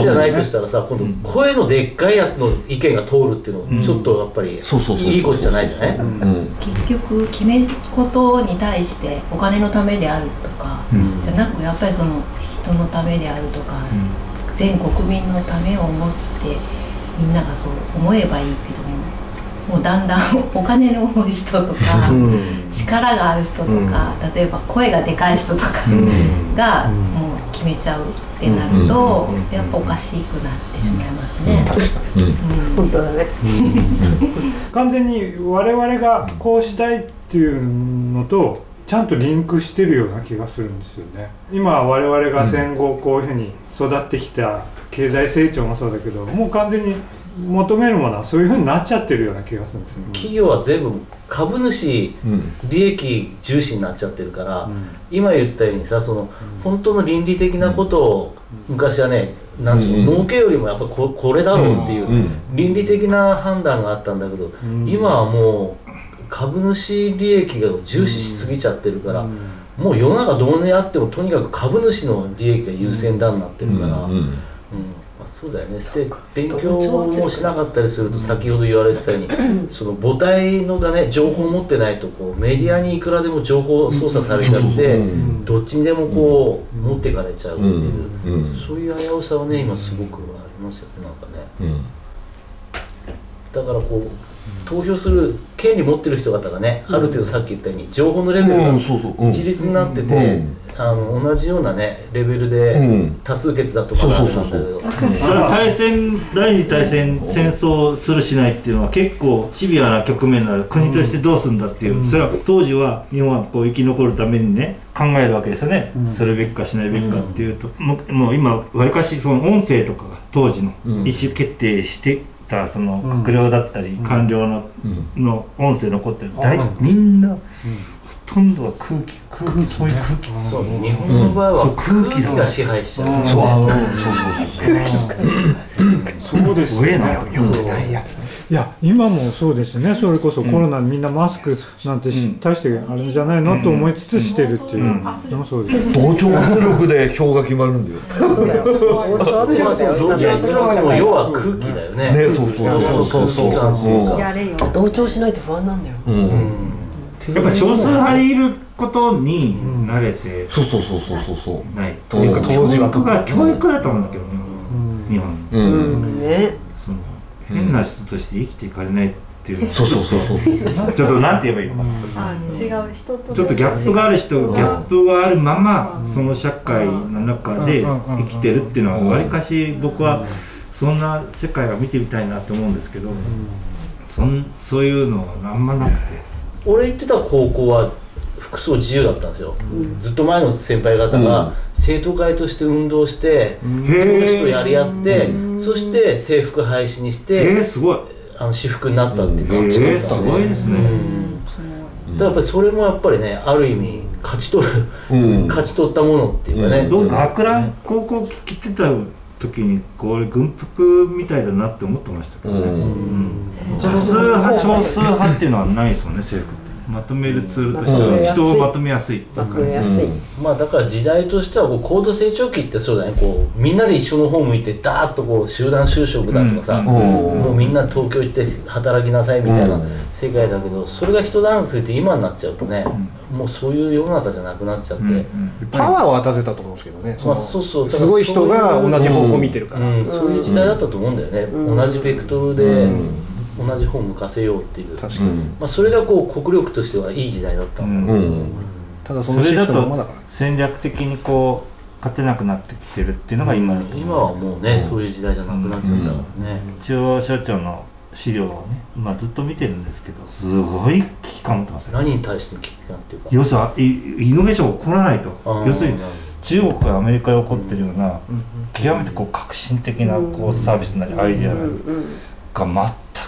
じゃないとしたらさ、今度声のでっかいやつの意見が通るっていうの、ちょっとやっぱりいいことじゃないじゃない。結局決めることに対してお金のためであるとか、じゃなくやっぱりその人のためであるとか、全国民のためを思ってみんながそう思えばいいけども。もうだんだんお金の多い人とか、力がある人とか、例えば声がでかい人とかがもう決めちゃうってなると、やっぱおかしくなってしまいますね。本当だね。完全に我々がこうしたいっていうのとちゃんとリンクしてるような気がするんですよね。今我々が戦後こういうふうに育ってきた経済成長もそうだけどもう完全に求めるものはそういうふうになっちゃってるような気がするんですよ、企業は全部株主利益重視になっちゃってるから、今言ったようにさその本当の倫理的なことを昔はねなんでしょう、儲けよりもやっぱここれだろうっていう倫理的な判断があったんだけど、今はもう株主利益が重視しすぎちゃってるから、もう世の中どうねあってもとにかく株主の利益が優先だになってるから。うんそうだよね。で勉強もしなかったりすると先ほど言われてたように その母体のがね情報を持ってないとこうメディアにいくらでも情報操作されちゃってどっちにでもこう持っていかれちゃうっていうそういう危うさはね今すごくありますよねなんかね。だからこう投票する権利持ってる人方がね、ある程度さっき言ったように情報のレベルが一律になってて、あの同じようなねレベルで多数決だとかなんだけど、それは大戦第二次大戦戦争するしないっていうのは結構シビアな局面なの国としてどうするんだっていう、それは当時は日本はこう生き残るためにね考えるわけですよね、するべきかしないべきかっていうと、もうもう今わりかしその音声とかが当時の意思決定してたその閣僚だったり官僚の,、の音声残ってる大みんな、ほとんどは空気空気そういう空気そう日本の場合は空気が支配しちゃう、そう。そうです上のいや今もそうですねそれこそコロナにみんなマスクなんてし、大してあれじゃないのと思いつつしてるっていうそうです、同調圧力で票が決まるんだよ。同調圧力だよ同調圧力も要は空気だよねねそうそうそうそうそうそうやれよ同調しないと不安なんだよやっぱ少数派にいることに慣れてそうそうそうそうそうそう。ないっていうか教育が教育だと思うんだけどね日本。うん。ねその変な人として生きていかれないっていうそうそうそうそう。ちょっとなんて言えばいいのかな。あ違う人とちょっとギャップがある人ギャップがあるままその社会の中で生きてるっていうのはわりかし僕はそんな世界が見てみたいなと思うんですけどそんそういうのはあんまなくて。俺行ってた高校は服装自由だったんですよ、ずっと前の先輩方が生徒会として運動して、教師とやり合って、そして制服廃止にして、えー、すごい。あの私服になったっていう感じだったんですすごいですね、だからやっぱりそれもやっぱりねある意味勝ち取る、勝ち取ったものっていうかね、僕学ラン高校来てた時にこれ軍服みたいだなって思ってましたけどね、うん。多数派少数派っていうのはないですもんね制服って。まとめるツールとしては人をまとめやすいまとめやすい、まあだから時代としてはこう高度成長期ってそうだね。こうみんなで一緒の方向いてダーッとこう集団就職だとかさ、もうみんな東京行って働きなさいみたいな世界だけどそれが一段落ついて今になっちゃうとね、もうそういう世の中じゃなくなっちゃって、パワーを渡せたと思うんですけどね、まあ、そうそう。すごい人が同じ方向見てるから、うん。そういう時代だったと思うんだよね、同じベクトルで同じ方向かせようっていう。確かに。まあ、それがこう国力としてはいい時代だったんだろう、ただそのシそれだとステムもだから。戦略的にこう勝てなくなってきてるっていうのが今今はもうね、そういう時代じゃなくなっちゃったからね、中央省庁の資料をね今ずっと見てるんですけどすごい危機感持ってますよ。何に対しての危機感っていうか。要するにイイノベーションが起こらないと。要するに中国からアメリカで起こってるような極めてこう革新的なこうサービスなりアイデアなり。が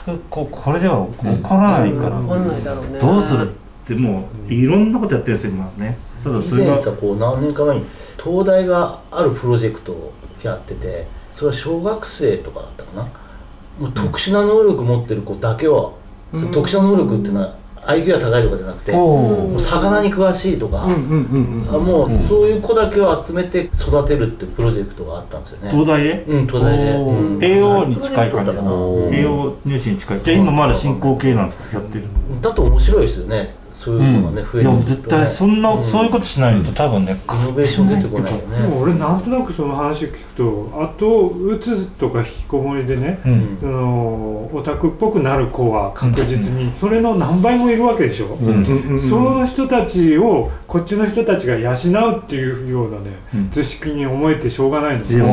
全くこうこれでは起こらないから。起こんうね。どうするってもういろんなことやってるんですよ今ね。ただ以それが前さこう何年か前に東大があるプロジェクトをやっててそれは小学生とかだったかなもう特殊な能力持ってる子だけは、その特殊な能力っていうのは IQ が高いとかじゃなくて、もう魚に詳しいとか、あもうそういう子だけを集めて育てるっていうプロジェクトがあったんですよね。東大でうん東大で、うん。AO に近い感じですか？おー AO 入試に近い。じゃあ今まだ進行形なんですか？やってる。だと面白いですよねそういうのがね、増えいやてとね。絶対そんな、そういうことしないと多分ねイノベーション出てこないよね。でも俺なんとなくその話聞くと後うつとか引きこもりでね、うん。そのオタクっぽくなる子は確実にそれの何倍もいるわけでしょ、ん。その人たちをこっちの人たちが養うっていうようなね、図式に思えてしょうがないんですよ。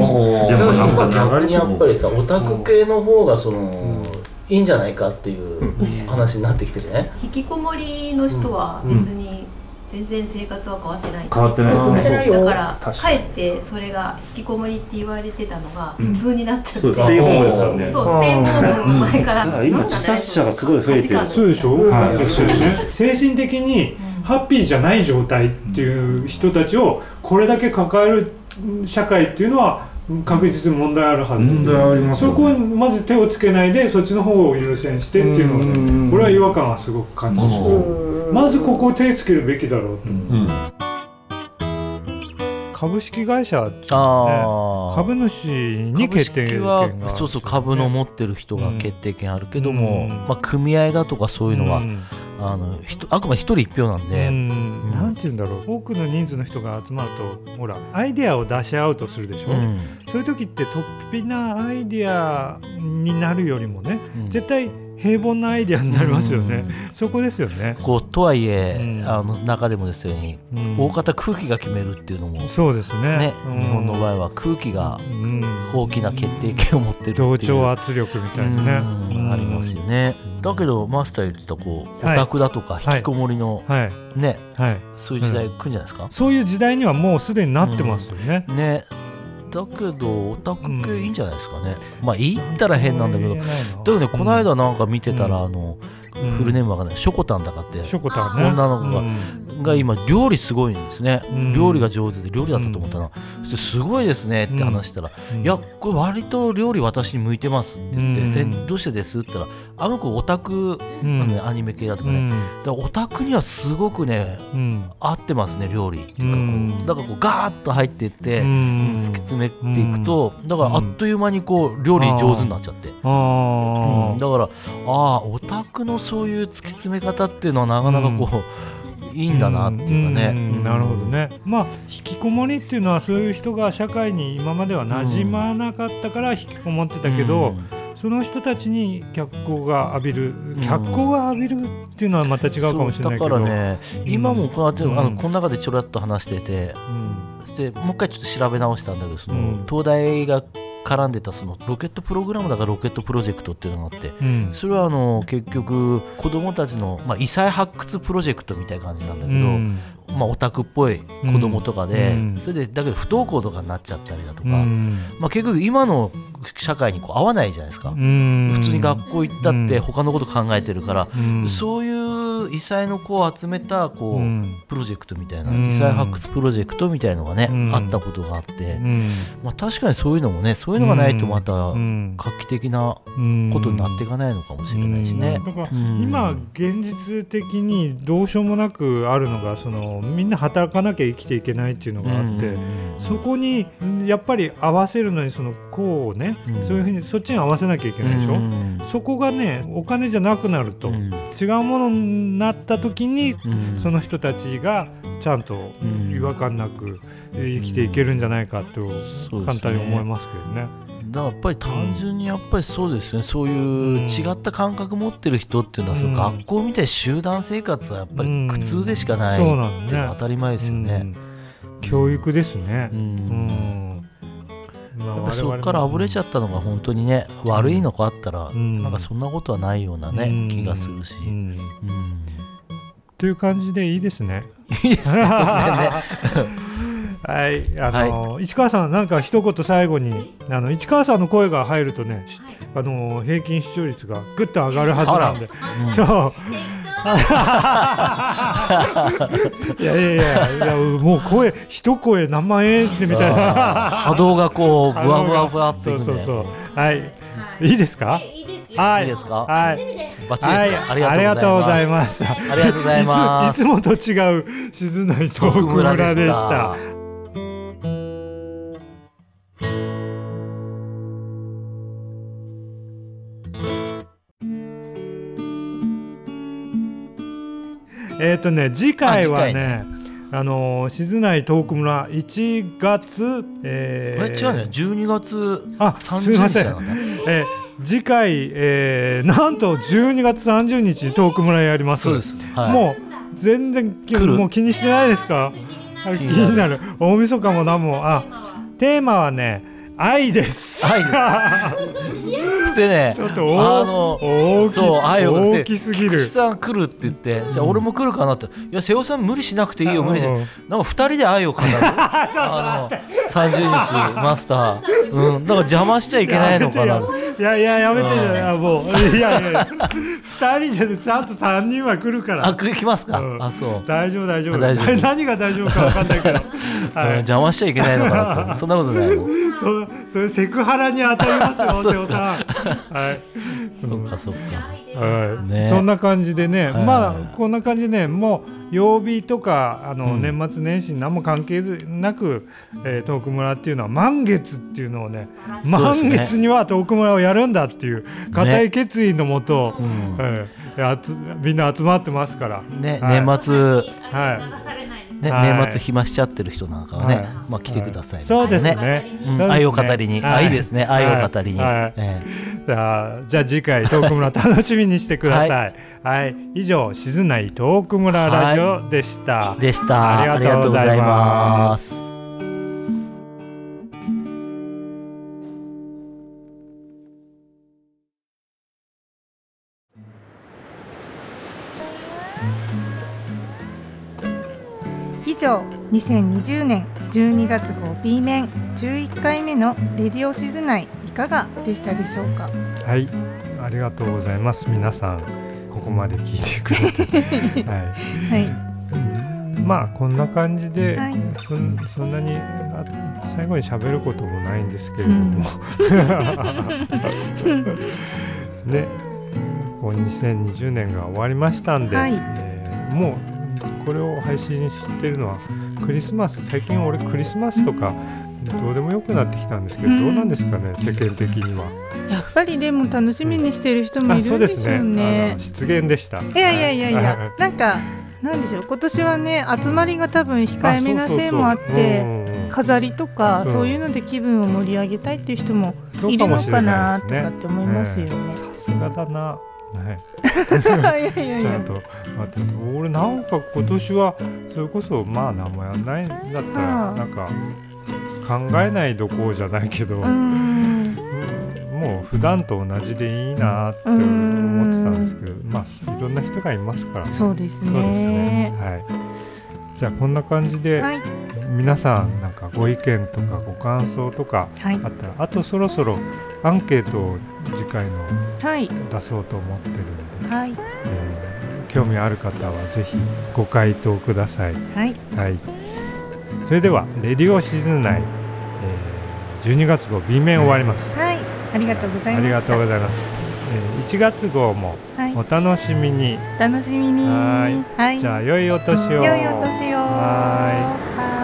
だからなんか逆にやっぱりさオタク系の方がその、いいんじゃないかっていう話になってきてるね、引きこもりの人は別に全然生活は変わってない、変わってないですね。だから確かえってそれが引きこもりって言われてたのが普通になっちゃって、そうステイホームですからね。そうステイホーム前から、だから今自殺者がすごい増えてる。そうでしょ、はい。そうですね。精神的にハッピーじゃない状態っていう人たちをこれだけ抱える社会っていうのは確実に問題あるはず。問題ありますそこにまず手をつけないでそっちの方を優先してっていうのはね俺は違和感はすごく感じるまずここを手つけるべきだろうと、株式会社ね株主に決定権がそうそう株の持ってる人が決定権あるけども、まあ、組合だとかそういうのは、うん。あのひとあくまで一人一票なんで、うん。なんて言うんだろう。多くの人数の人が集まるとほらアイデアを出し合うとするでしょ、うん。そういう時って突飛なアイデアになるよりもね、絶対平凡なアイデアになりますよね、そこですよね。こうとはいえ、あの中でもですように、うん。大方空気が決めるっていうのもそうですね。うん。日本の場合は空気がん。大きな決定権を持ってる同調圧力みたいなね。うん。ありますよね。だけどマスター言ってたこうオはい。タクだとか引きこもりの、はい。ね、はい。そういう時代来るんじゃないですか、そういう時代にはもうすでになってますよね、ねだけどオタク系いいんじゃないですかね、まあ言ったら変なんだけど。だけどねこの間なんか見てたら、あのフルネームわかんない。ショコタンだかってショコタンね。女の子が,、うん。が今料理すごいんですね、ん。料理が上手で料理だったと思ったな、そしてすごいですねって話したら、いやこれ割と料理私に向いてますって言って、うん。えどうしてですって言ったらあの子オタク、ん。ねアニメ系だとかね、うん。だからオタクにはすごくね、うん。合ってますね料理っていうかこう、うん。だからこうガーッと入っていって、うん。突き詰めていくと、だからあっという間にこう料理上手になっちゃって、うん。だからああオタクのそういう突き詰め方っていうのはなかなかこう、いいんだなっていうかね、んなるほどね。まあ引きこもりっていうのはそういう人が社会に今までは馴染まなかったから引きこもってたけど、その人たちに脚光が浴びる脚光が浴びるっていうのはまた違うかもしれないけど。そうだからね、今もこうやって、うん。あのこの中でちょろっと話してて、そしてもう一回ちょっと調べ直したんだけどその、うん。東大が絡んでたそのロケットプログラムだからロケットプロジェクトっていうのがあって、うん。それはあの結局子どもたちの、まあ、異彩発掘プロジェクトみたいな感じなんだけど、うん。まあ、オタクっぽい子供とかで、うん。それでだけど不登校とかになっちゃったりだとか、うん。まあ、結局今の社会にこう合わないじゃないですか、ん。普通に学校行ったって他のこと考えてるから、うん。そういう異彩の子を集めたこう、うん。プロジェクトみたいな、うん異彩発掘プロジェクトみたいのがね、うん。あったことがあって、うん。まあ、確かにそういうのもねそういうのがないとまたうん。画期的なことになっていかないのかもしれないしね。だからうん。今現実的にどうしようもなくあるのがそのみんな働かなきゃ生きていけないっていうのがあって、そこにやっぱり合わせるのにそのこうね、うん。そういうふうにそっちに合わせなきゃいけないでしょ、うん。そこがねお金じゃなくなると、違うものになった時に、うん。その人たちがちゃんと違和感なくえー生きていけるんじゃないかと簡単に思いますけどね。だからやっぱり単純にやっぱりそうですね。そういう違った感覚持ってる人っていうのは、その学校みたいな集団生活はやっぱり苦痛でしかないって当たり前ですよね。教育ですね。うんまあやっぱりそこからあぶれちゃったのが本当にね悪いのかあったら、なんかそんなことはないようなね、うん。気がするし、うん。という感じでいいですね。いいですね突然ね。はい、あの、市川さん、なんか一言最後に、あの市川さんの声が入るとね、しあの平均視聴率がぐっと上がるはずなんで。そう。いやいやいや、いやもう声、一声何万円ってみたいな。波動がこうふわふわふわっていくねそうそうそう。はい。いいですか？いいですよはい。いいですか？はい。バッチリですか？はいありがとうございますありがとうございました。ありがとうございますいついつもと違う静内トーク村でした。えっ、とね次回はねあのー静内トーク村1月えこれ？違うね。12月あすみません。30日なのね、えー次回、えーなんと12月30日にトーク村やります。そうです。はい。もう全然もう気にしてないですか？あ気になる。大晦日も何も。あテーマはね愛です。愛。でね。ちょっと大あのそう愛を大きすぎる。菊池さん来るって言ってじゃあ俺も来るかなって、いや瀬尾さん無理しなくていいよ無理しうんなんか二人で愛を語る？あの30日 マスター。うん。だから邪魔しちゃいけないのかな。いやいややめてようん。いやもう。いやいや。二人じゃねちゃんと三人は来るから。あ来ますか、うん。あそう。大丈夫大丈夫。大丈夫。何が大丈夫か分かんないけど、うん。邪魔しちゃいけないのかなと。そんなことないのそそれセクハラに当たりますよ そうですか。瀬尾さん。はい。そっかそっか。はい。ね。そんな感じでね、はい。まあこんな感じでねもう曜日とかあの、うん。年末年始に何も関係なく、えー、トーク村っていうのは満月っていうのをね満ね。月にはトーク村をやるんだっていう固い決意のもと、うん。えーみんな集まってますから、ね、はい。年末、はい。ね、はい。年末暇しちゃってる人なんかはね、はいまあ来てください、そうですね。うん。そうですね。愛を語りに、はい。あいいですね。愛を語りに、はい。えじゃあじゃあ次回トーク村 楽しみにしてください。はい、以上静内トーク村ラジオでした。でした。ありがとうございます。以上2020年12月号 B 面11回目のレディオ静内いかがでしたでしょうか？はい、ありがとうございます。皆さんここまで聞いてくれて、はい。はい。まあこんな感じで、はい。そんそんなにあ最後に喋ることもないんですけれども、ね、こう2020年が終わりましたんで、はい。えーもうこれを配信してるのはクリスマス最近俺クリスマスとかどうでもよくなってきたんですけど、うんどうなんですかね世間的には。やっぱりでも楽しみにしてる人もいるでしょうんですね。あうねの。失言でした。いやいやいやいはや、なんかなんでしょう今年はね集まりが多分控えめなせいもあって飾りとかそういうので気分を盛り上げたいっていう人もいるのかな。とかって思いますよね。ええさすがだな。ね、いちゃんと待って。俺なんか今年はそれこそまあ何もやんないんだったらうん。なんか考えないどころじゃないけど、うん。もう普段と同じでいいなって思ってたんですけど、まあいろんな人がいますから、そうですね。そうですね。はい。じゃあこんな感じで、はい皆さんなんかご意見とかご感想とかあはいったら、あとそろそろアンケートを次回のはい出そうと思ってるので、はいえー興味ある方はぜひご回答ください。はいはい。それではレディオシズナイ、えー、12月号 B 面終わります。はいありがとうございました。ありがとうございます。えー、1月号もはいお楽しみに。楽しみに。はいはい。じゃあ良いお年を。良いお年を。ははい。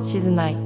静内